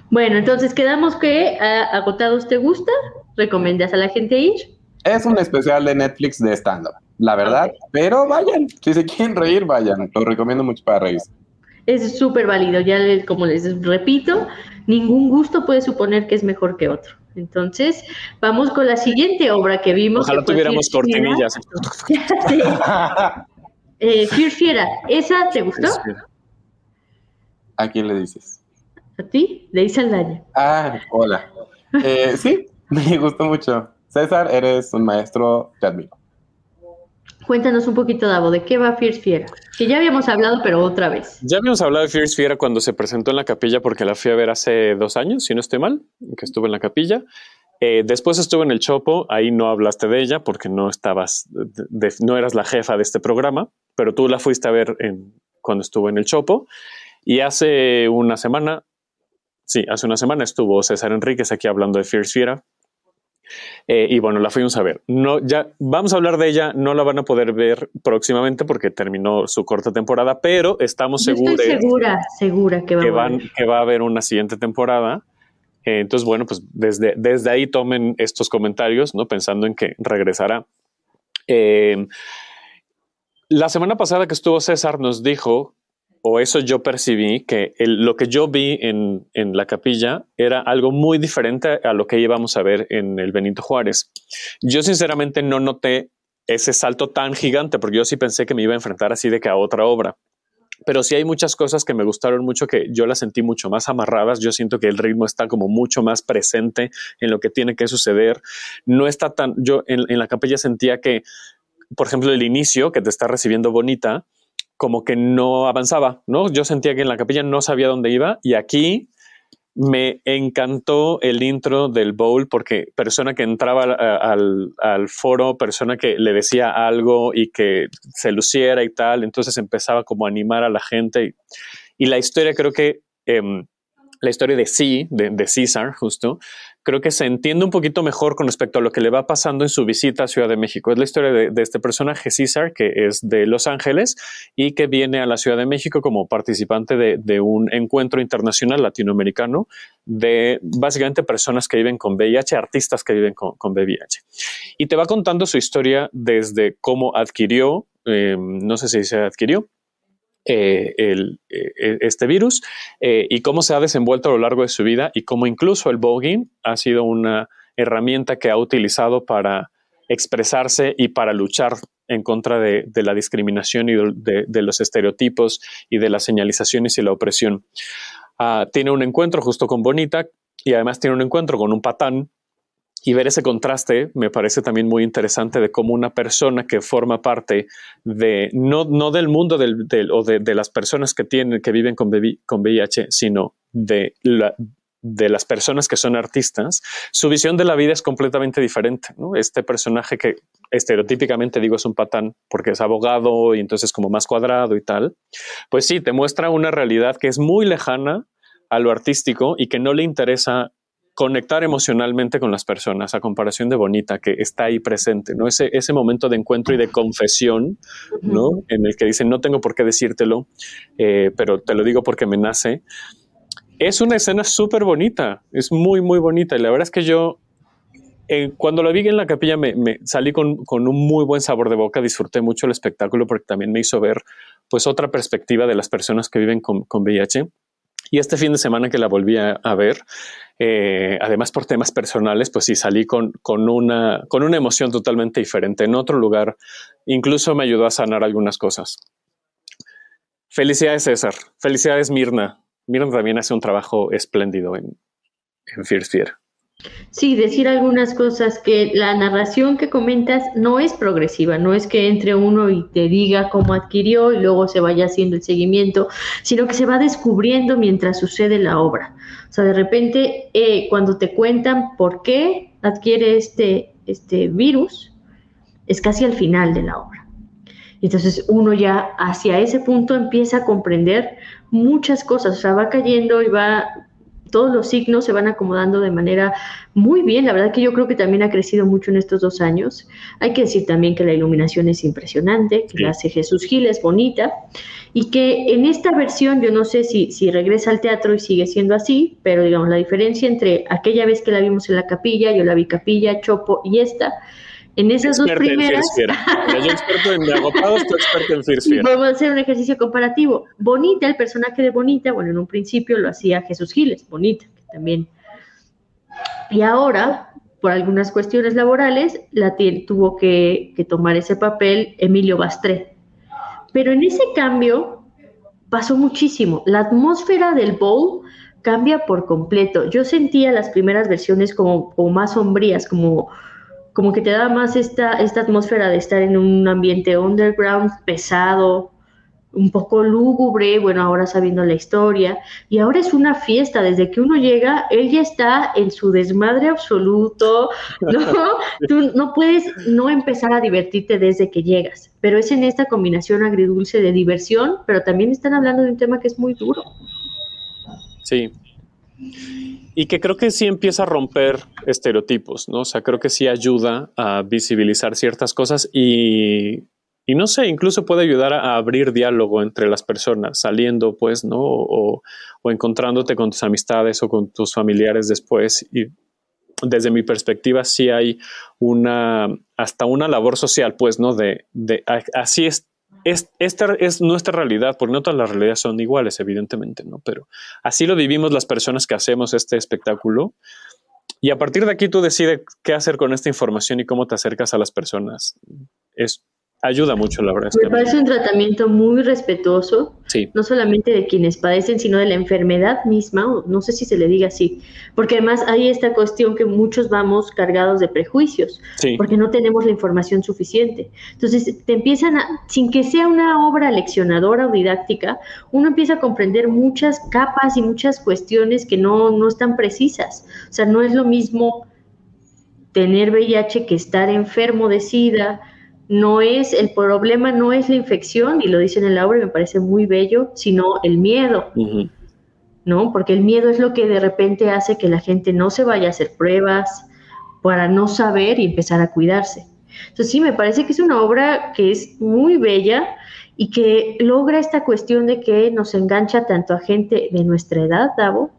Bueno, entonces quedamos que a Agotados te gusta, recomiendas a la gente ir. Es un especial de Netflix de stand-up, la verdad. Pero vayan, si se quieren reír, vayan. Lo recomiendo mucho para reírse. Es súper válido, ya como les repito, ningún gusto puede suponer que es mejor que otro. Entonces, vamos con la siguiente obra que vimos. Ojalá que tuviéramos Fiera. cortinillas. Sí. Eh, Fear Fiera, ¿esa te gustó? ¿A quién le dices? ¿A ti? De Saldaña. Ah, hola. Eh, sí, me gustó mucho. César, eres un maestro, te admiro. Cuéntanos un poquito, Davo, ¿de qué va Fierce Fiera? Que ya habíamos hablado, pero otra vez. Ya habíamos hablado de Fierce Fiera cuando se presentó en la capilla, porque la fui a ver hace dos años, si no estoy mal, que estuve en la capilla. Eh, después estuve en el Chopo, ahí no hablaste de ella porque no estabas, no eras la jefa de este programa, pero tú la fuiste a ver cuando estuvo en el Chopo. Y hace una semana, sí, hace una semana estuvo César Enríquez aquí hablando de Fierce Fiera. Eh, y bueno, la fuimos a ver. No, ya vamos a hablar de ella. No la van a poder ver próximamente porque terminó su corta temporada, pero estamos seguros estoy segura, segura que va que, a van, volver. que va a haber una siguiente temporada. Eh, entonces, bueno, pues desde, desde ahí tomen estos comentarios, ¿no? Pensando en que regresará. Eh, la semana pasada que estuvo César nos dijo, o eso yo percibí, que lo que yo vi en, en la capilla era algo muy diferente a lo que íbamos a ver en el Benito Juárez. Yo sinceramente no noté ese salto tan gigante, porque yo sí pensé que me iba a enfrentar así de que a otra obra pero sí hay muchas cosas que me gustaron mucho que yo las sentí mucho más amarradas. Yo siento que el ritmo está como mucho más presente en lo que tiene que suceder. No está tan, yo en, en la capilla sentía que, por ejemplo, el inicio que te está recibiendo bonita, como que no avanzaba, ¿no? Yo sentía que en la capilla no sabía dónde iba y aquí me encantó el intro del bowl porque persona que entraba al, foro, persona que le decía algo y que se luciera y tal, entonces empezaba como a animar a la gente y, la historia creo que eh, la historia de sí, de, de César justo, creo que se entiende un poquito mejor con respecto a lo que le va pasando en su visita a Ciudad de México. Es la historia de, de, este personaje, César, que es de Los Ángeles y que viene a la Ciudad de México como participante de, de un encuentro internacional latinoamericano de básicamente personas que viven con VIH, artistas que viven con, con VIH. Y te va contando su historia desde cómo adquirió, eh, no sé si se adquirió, eh, eh, este virus eh, y cómo se ha desenvuelto a lo largo de su vida y cómo incluso el voguing ha sido una herramienta que ha utilizado para expresarse y para luchar en contra de, la discriminación y de, los estereotipos y de las señalizaciones y la opresión. Ah, tiene un encuentro justo con Bonita y además tiene un encuentro con un patán y ver ese contraste me parece también muy interesante de cómo una persona que forma parte de, no, no del mundo del, o de, las personas que tienen, que viven con, con VIH, sino de la, de las personas que son artistas, su visión de la vida es completamente diferente. Este personaje que estereotípicamente digo es un patán porque es abogado y entonces como más cuadrado y tal, pues sí, te muestra una realidad que es muy lejana a lo artístico y que no le interesa conectar emocionalmente con las personas, a comparación de Bonita, que está ahí presente, ¿no? Ese, ese momento de encuentro y de confesión, ¿no? En el que dicen, no tengo por qué decírtelo, eh, pero te lo digo porque me nace es una escena súper bonita, es muy, muy bonita. Y la verdad es que yo, eh, cuando la vi en la capilla, me, salí con, un muy buen sabor de boca, disfruté mucho el espectáculo porque también me hizo ver pues otra perspectiva de las personas que viven con, VIH. Y este fin de semana que la volví a, ver, eh, además por temas personales, pues sí salí con, con, una, con una emoción totalmente diferente en otro lugar. Incluso me ayudó a sanar algunas cosas. Felicidades César, felicidades Mirna, Miran también hace un trabajo espléndido en, en Fear. Sí, decir algunas cosas que la narración que comentas no es progresiva, no es que entre uno y te diga cómo adquirió y luego se vaya haciendo el seguimiento, sino que se va descubriendo mientras sucede la obra. O sea, de repente, eh, cuando te cuentan por qué adquiere este, este virus, es casi al final de la obra. Entonces uno ya hacia ese punto empieza a comprender muchas cosas, o sea, va cayendo y va, todos los signos se van acomodando de manera muy bien. La verdad que yo creo que también ha crecido mucho en estos dos años. Hay que decir también que la iluminación es impresionante, que la hace Jesús Gil, es bonita, y que en esta versión, yo no sé si, si regresa al teatro y sigue siendo así, pero digamos, la diferencia entre aquella vez que la vimos en la capilla, yo la vi capilla, chopo y esta, en esas dos primeras. En yo experto en agotados, tú experto en Fear Vamos a hacer un ejercicio comparativo. Bonita, el personaje de Bonita, bueno, en un principio lo hacía Jesús Giles, Bonita, que también. Y ahora, por algunas cuestiones laborales, la tuvo que, que tomar ese papel Emilio Bastré. Pero en ese cambio pasó muchísimo. La atmósfera del bowl cambia por completo. Yo sentía las primeras versiones como, como más sombrías, como como que te da más esta, esta atmósfera de estar en un ambiente underground, pesado, un poco lúgubre, bueno, ahora sabiendo la historia, y ahora es una fiesta, desde que uno llega, ella está en su desmadre absoluto, ¿no? Tú no puedes no empezar a divertirte desde que llegas, pero es en esta combinación agridulce de diversión, pero también están hablando de un tema que es muy duro. Sí. Y que creo que sí empieza a romper estereotipos, ¿no? O sea, creo que sí ayuda a visibilizar ciertas cosas y, y no sé, incluso puede ayudar a abrir diálogo entre las personas, saliendo, pues, ¿no? O, o encontrándote con tus amistades o con tus familiares después. Y desde mi perspectiva, sí hay una, hasta una labor social, pues, ¿no? De, de así es es, esta es nuestra realidad, porque no todas las realidades son iguales, evidentemente, ¿no? Pero así lo vivimos las personas que hacemos este espectáculo. Y a partir de aquí tú decides qué hacer con esta información y cómo te acercas a las personas. Es, ayuda mucho, la verdad. Me parece un tratamiento muy respetuoso, no solamente de quienes padecen, sino de la enfermedad misma, no sé si se le diga así, porque además hay esta cuestión que muchos vamos cargados de prejuicios, porque no tenemos la información suficiente. Entonces, te empiezan a, sin que sea una obra leccionadora o didáctica, uno empieza a comprender muchas capas y muchas cuestiones que no, no están precisas. O sea, no es lo mismo tener VIH que estar enfermo de SIDA, no es, el problema no es la infección, y lo dice en el obra y me parece muy bello, sino el miedo, ¿no? Porque el miedo es lo que de repente hace que la gente no se vaya a hacer pruebas para no saber y empezar a cuidarse. Entonces sí, me parece que es una obra que es muy bella y que logra esta cuestión de que nos engancha tanto a gente de nuestra edad, Davo,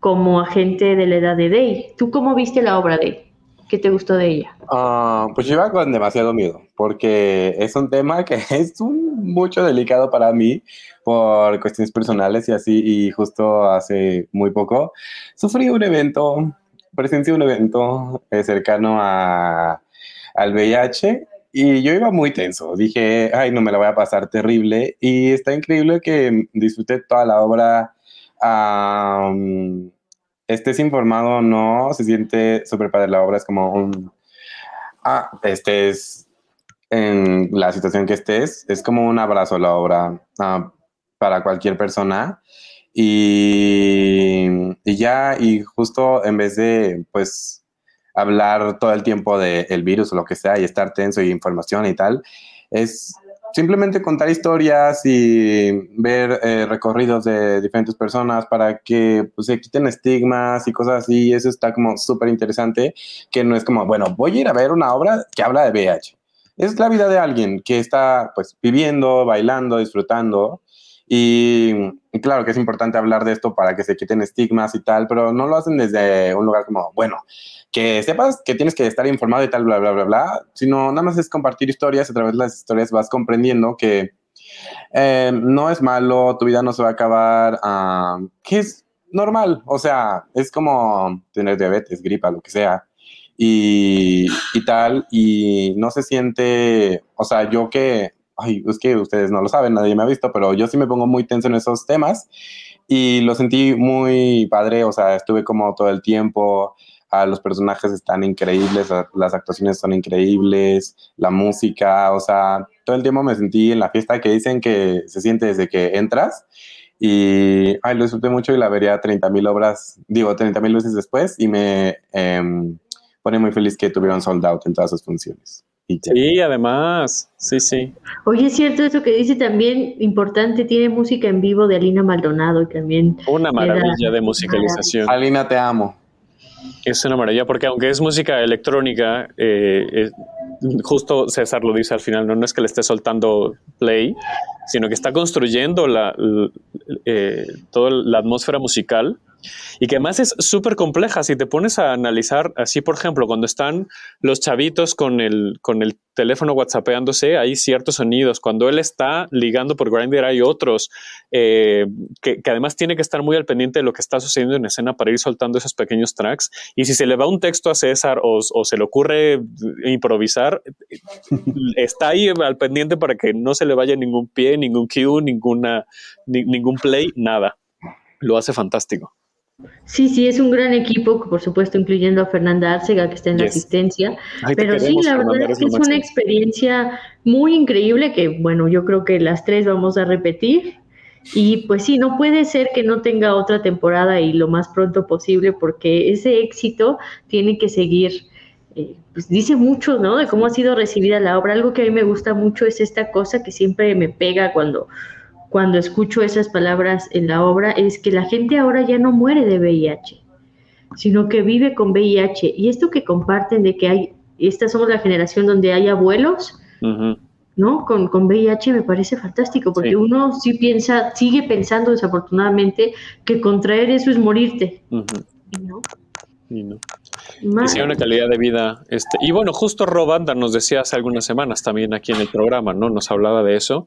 como a gente de la edad de Day. ¿Tú cómo viste la obra, Day? ¿Qué te gustó de ella? Ah, pues yo iba con demasiado miedo, porque es un tema que es mucho delicado para mí por cuestiones personales y así, y justo hace muy poco sufrí un evento, presencié un evento eh, cercano a, al VIH y yo iba muy tenso. Dije, ay, no me la voy a pasar terrible. Y está increíble que disfruté toda la obra. Um, estés informado o no, se siente súper padre. La obra es como un. Ah, estés en la situación que estés, es como un abrazo la obra ah, para cualquier persona. Y, y ya, y justo en vez de, pues, hablar todo el tiempo del virus o lo que sea y estar tenso y información y tal. Es simplemente contar historias y ver eh, recorridos de diferentes personas para que pues, se quiten estigmas y cosas así. Eso está como súper interesante, que no es como, bueno, voy a ir a ver una obra que habla de VIH. Es la vida de alguien que está pues viviendo, bailando, disfrutando. Y, claro que es importante hablar de esto para que se quiten estigmas y tal, pero no lo hacen desde un lugar como, bueno, que sepas que tienes que estar informado y tal, bla, bla, bla, bla, sino nada más es compartir historias, a través de las historias vas comprendiendo que eh, no es malo, tu vida no se va a acabar, uh, que es normal, o sea, es como tener diabetes, gripa, lo que sea, y, y tal, y no se siente, o sea, yo que, ay, es que ustedes no lo saben, nadie me ha visto, pero yo sí me pongo muy tenso en esos temas y lo sentí muy padre, o sea, estuve como todo el tiempo los personajes están increíbles, las actuaciones son increíbles, la música, o sea, todo el tiempo me sentí en la fiesta que dicen que se siente desde que entras y ay, lo disfruté mucho y la vería 30 mil obras, digo, 30 mil veces después y me em, pone muy feliz que tuvieron sold out en todas sus funciones. Sí, además, sí, sí. Oye, es cierto eso que dice también, importante, tiene música en vivo de Alina Maldonado y también... Una maravilla de musicalización. Alina, te amo. Es una maravilla, porque aunque es música electrónica, eh, justo César lo dice al final, no, no es que le esté soltando play, sino que está construyendo la, eh, toda la atmósfera musical y que además es súper compleja. Si te pones a analizar, así por ejemplo, cuando están los chavitos con el, con el teléfono whatsappeándose, hay ciertos sonidos. Cuando él está ligando por Grindr, hay otros eh, que, además tiene que estar muy al pendiente de lo que está sucediendo en escena para ir soltando esos pequeños tracks. Y si se le va un texto a César o, se le ocurre improvisar, está ahí al pendiente para que no se le vaya ningún pie, ningún cue, ninguna, ningún play, nada. Lo hace fantástico. Sí, sí, es un gran equipo, por supuesto, incluyendo a Fernanda Arcega, que está en la asistencia. pero sí, la verdad es que es una experiencia muy increíble que, bueno, yo creo que las tres vamos a repetir. Y pues sí, no puede ser que no tenga otra temporada y lo más pronto posible, porque ese éxito tiene que seguir. Eh, pues dice mucho, ¿no? De cómo ha sido recibida la obra. Algo que a mí me gusta mucho es esta cosa que siempre me pega cuando cuando escucho esas palabras en la obra es que la gente ahora ya no muere de VIH, sino que vive con VIH. Y esto que comparten de que hay, esta somos la generación donde hay abuelos, ¿no? Con, con, VIH me parece fantástico, porque uno sí piensa, sigue pensando desafortunadamente que contraer eso es morirte. ¿no? Y no. Y una calidad de vida. Este, y bueno, justo Robanda nos decía hace algunas semanas también aquí en el programa, ¿no? Nos hablaba de eso.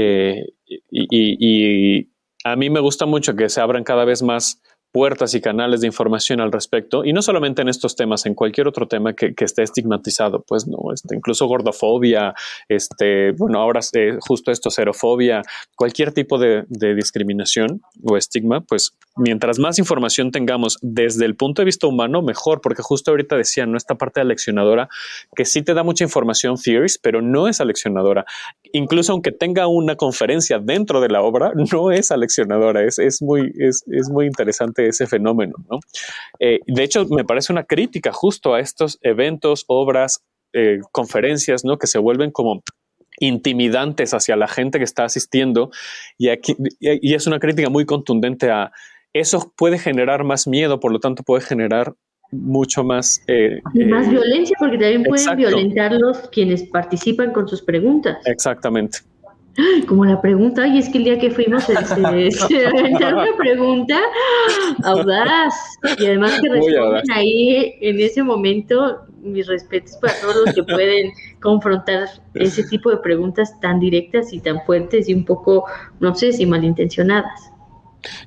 Eh, y, a mí me gusta mucho que se abran cada vez más puertas y canales de información al respecto, y no solamente en estos temas, en cualquier otro tema que, esté estigmatizado, pues no, este, incluso gordofobia, este, bueno, ahora eh, justo esto, xerofobia, cualquier tipo de, discriminación o estigma, pues mientras más información tengamos desde el punto de vista humano, mejor, porque justo ahorita decía, ¿no? Esta parte aleccionadora, que sí te da mucha información fierce, pero no es aleccionadora. Incluso aunque tenga una conferencia dentro de la obra, no es aleccionadora, es, es muy, es, es muy interesante ese fenómeno. ¿no? Eh, de hecho, me parece una crítica justo a estos eventos, obras, eh, conferencias, ¿no? que se vuelven como intimidantes hacia la gente que está asistiendo y, aquí, y es una crítica muy contundente a eso puede generar más miedo, por lo tanto puede generar mucho más... Eh, más violencia, porque también pueden violentarlos quienes participan con sus preguntas. Exactamente como la pregunta, y es que el día que fuimos se, se, una pregunta audaz y además que responden ahí en ese momento, mis respetos para todos los que pueden confrontar ese tipo de preguntas tan directas y tan fuertes y un poco, no sé si malintencionadas.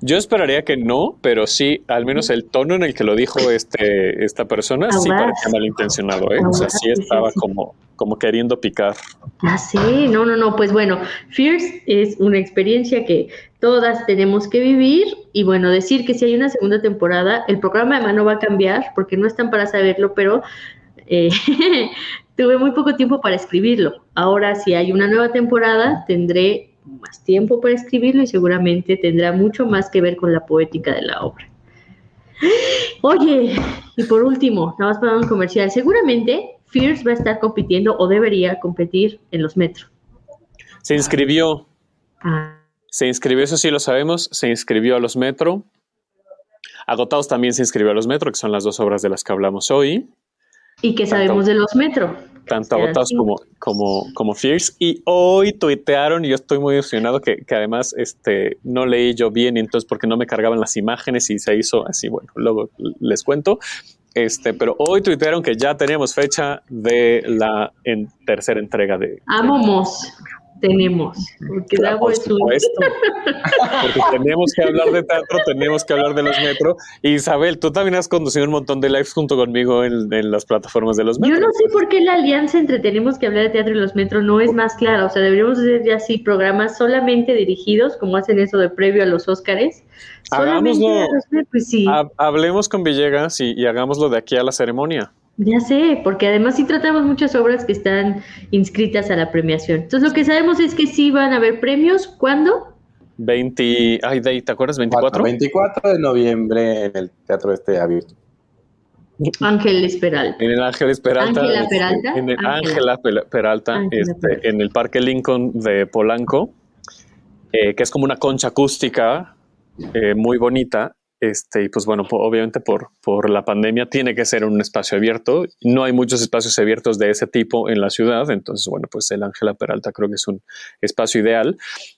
Yo esperaría que no, pero sí, al menos el tono en el que lo dijo este, esta persona, sí parecía malintencionado, ¿eh? O sea, sí sí, estaba sí, sí. como, como queriendo picar. Ya sé, no, no, no, pues bueno, Fierce es una experiencia que todas tenemos que vivir y bueno, decir que si hay una segunda temporada, el programa además no va a cambiar porque no están para saberlo, pero eh, tuve muy poco tiempo para escribirlo. Ahora si hay una nueva temporada, tendré más tiempo para escribirlo y seguramente tendrá mucho más que ver con la poética de la obra. Oye, y por último, nada más para un comercial, seguramente Fierce va a estar compitiendo o debería competir en los metros. Se inscribió, Ah, se inscribió, eso sí lo sabemos, se inscribió a los Metro. Agotados también se inscribió a los Metro, que son las dos obras de las que hablamos hoy. Y que Tanto- sabemos de los metro. tanto así. como, como, como Fierce. Y hoy tuitearon, y yo estoy muy emocionado, que, que además este, no leí yo bien, entonces porque no me cargaban las imágenes y se hizo así, bueno, luego les cuento. Este, pero hoy tuitearon que ya teníamos fecha de la en, tercera entrega de. Amamos, tenemos. Porque Davo por es un- supuesto. Porque tenemos que hablar de teatro, tenemos que hablar de los metro. Y Isabel, tú también has conducido un montón de lives junto conmigo en, en las plataformas de los metro. Yo no sé por qué la alianza entre tenemos que hablar de teatro y los metros no es más clara. O sea, deberíamos hacer ya así programas solamente dirigidos, como hacen eso de previo a los Óscares. Solamente Hagámoslo. los metros, pues sí. Ha- hablemos con Villegas y, y hagámoslo de aquí a la ceremonia. Ya sé, porque además sí tratamos muchas obras que están inscritas a la premiación. Entonces lo que sabemos es que sí van a haber premios. ¿Cuándo? 20, ay, de ahí, ¿te acuerdas? 24. 24 de noviembre en el Teatro Este Abierto. Ángeles Peralta. En el Ángeles Peralta. Ángela este, Peralta. En el Ángela. Ángela Pe- Peralta, Ángela este, Peralta. en el Parque Lincoln de Polanco, eh, que es como una concha acústica eh, muy bonita. Este, y pues bueno, obviamente por, por la pandemia tiene que ser un espacio abierto. No hay muchos espacios abiertos de ese tipo en la ciudad. Entonces, bueno, pues el Ángela Peralta creo que es un espacio ideal.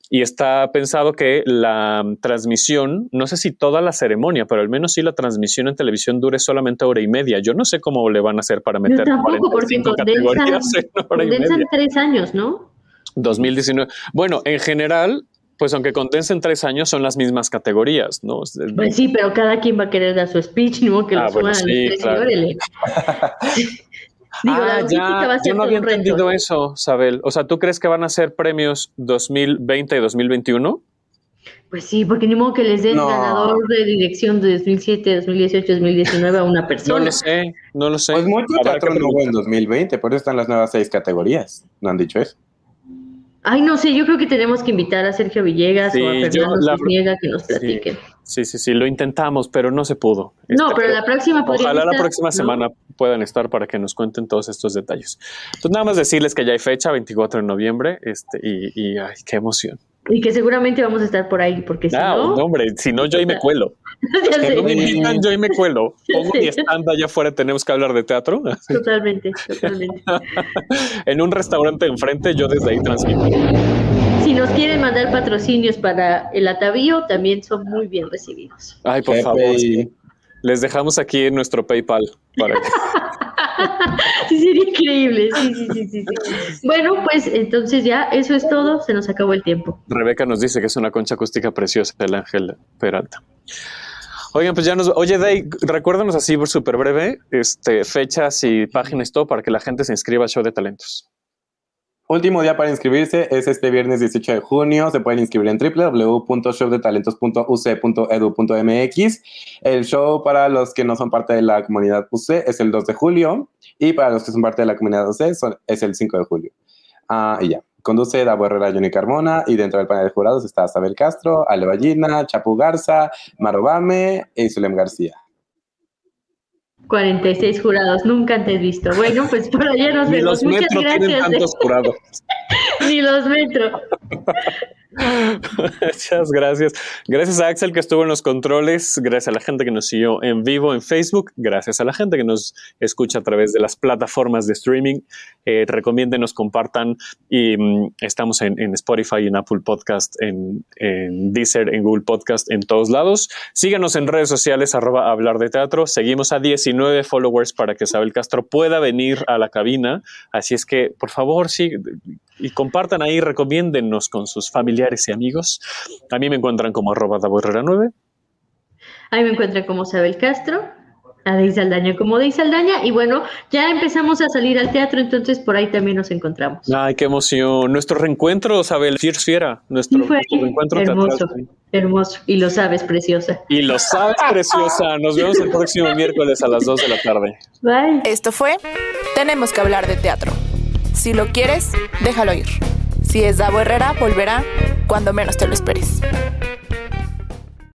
Y está pensado que la transmisión, no sé si toda la ceremonia, pero al menos sí la transmisión en televisión dure solamente hora y media. Yo no sé cómo le van a hacer para Yo meter tampoco, porque 45 condensan, categorías en hora y condensan media. tres años, ¿no? 2019. Bueno, en general, pues aunque condensen tres años, son las mismas categorías, ¿no? Es- Pues sí, pero cada quien va a querer dar su speech, ¿no? Que Ah, lo bueno, suban sí, y claro. Digo, la ah, logística va a ya, ser yo no había entendido eso, Sabel. O sea, ¿tú crees que van a ser premios 2020 y 2021? Pues sí, porque ni modo que les den No. ganador de dirección de 2007, 2018, 2019 a una No persona. lo sé, no lo sé. Pues mucho teatro no hubo en preguntar. 2020, por eso están las nuevas seis categorías. ¿No han dicho eso? Ay, no sé, yo creo que tenemos que invitar a Sergio Villegas Sí, o a Fernando la- Cisniega que nos platiquen. Sí, sí, sí, lo intentamos, pero no se pudo. No, Este, pero la próxima Ojalá la estar, próxima ¿no? semana puedan estar para que nos cuenten todos estos detalles. Entonces, nada más decirles que ya hay fecha, 24 de noviembre, este, y, y ay, qué emoción. Y que seguramente vamos a estar por ahí, porque si Ah, no, no, hombre, si no, yo ahí me cuelo. ya Si no me invitan, yo ahí me cuelo. Pongo mi stand allá afuera, tenemos que hablar de teatro. totalmente, totalmente. en un restaurante enfrente, yo desde ahí transmito. Si nos quieren mandar patrocinios para el atavío, también son muy bien recibidos. Ay, por favor. sí. Les dejamos aquí en nuestro PayPal. Para que- Sí, sería increíble. Sí, sí, sí, sí. Bueno, pues entonces ya eso es todo. Se nos acabó el tiempo. Rebeca nos dice que es una concha acústica preciosa, el Ángel Peralta. Oigan, pues ya nos. Oye, Day, recuérdanos así súper breve, este, fechas y páginas todo para que la gente se inscriba al show de talentos. Último día para inscribirse es este viernes 18 de junio. Se pueden inscribir en www.showdetalentos.uc.edu.mx. El show para los que no son parte de la comunidad UC es el 2 de julio y para los que son parte de la comunidad UC son- es el 5 de julio. Ah, y ya. Conduce Davo Herrera, Johnny Carmona y dentro del panel de jurados está Sabel Castro, Ale Ballina, Chapu Garza, Marobame y Zulem García. 46 jurados, nunca antes visto. Bueno, pues por allá nos Ni vemos. los Muchas gracias. tantos jurados. Ni los metro. Muchas gracias. Gracias a Axel que estuvo en los controles, gracias a la gente que nos siguió en vivo en Facebook, gracias a la gente que nos escucha a través de las plataformas de streaming. Eh, recomiéndenos, compartan y mm, estamos en, en Spotify, en Apple Podcast, en, en Deezer, en Google Podcast, en todos lados. Síganos en redes sociales, arroba hablar de teatro. Seguimos a 19 followers para que Isabel Castro pueda venir a la cabina. Así es que, por favor, sí, y compartan ahí, recomiéndennos con sus familiares y amigos. A mí me encuentran como arroba Davo Herrera 9. Ahí me encuentran como Sabel Castro, a Dey Saldaña como Dey Saldaña. Y bueno, ya empezamos a salir al teatro, entonces por ahí también nos encontramos. Ay, qué emoción. Nuestro reencuentro, Sabel, Fierce Fiera. Nuestro, Sí, fue nuestro reencuentro hermoso, teatral. hermoso. Y lo sabes, preciosa. Y lo sabes, preciosa. Nos vemos el próximo miércoles a las 2 de la tarde. Bye. Esto fue Tenemos que hablar de teatro. Si lo quieres, déjalo ir. Si es Davo Herrera, volverá cuando menos te lo esperes.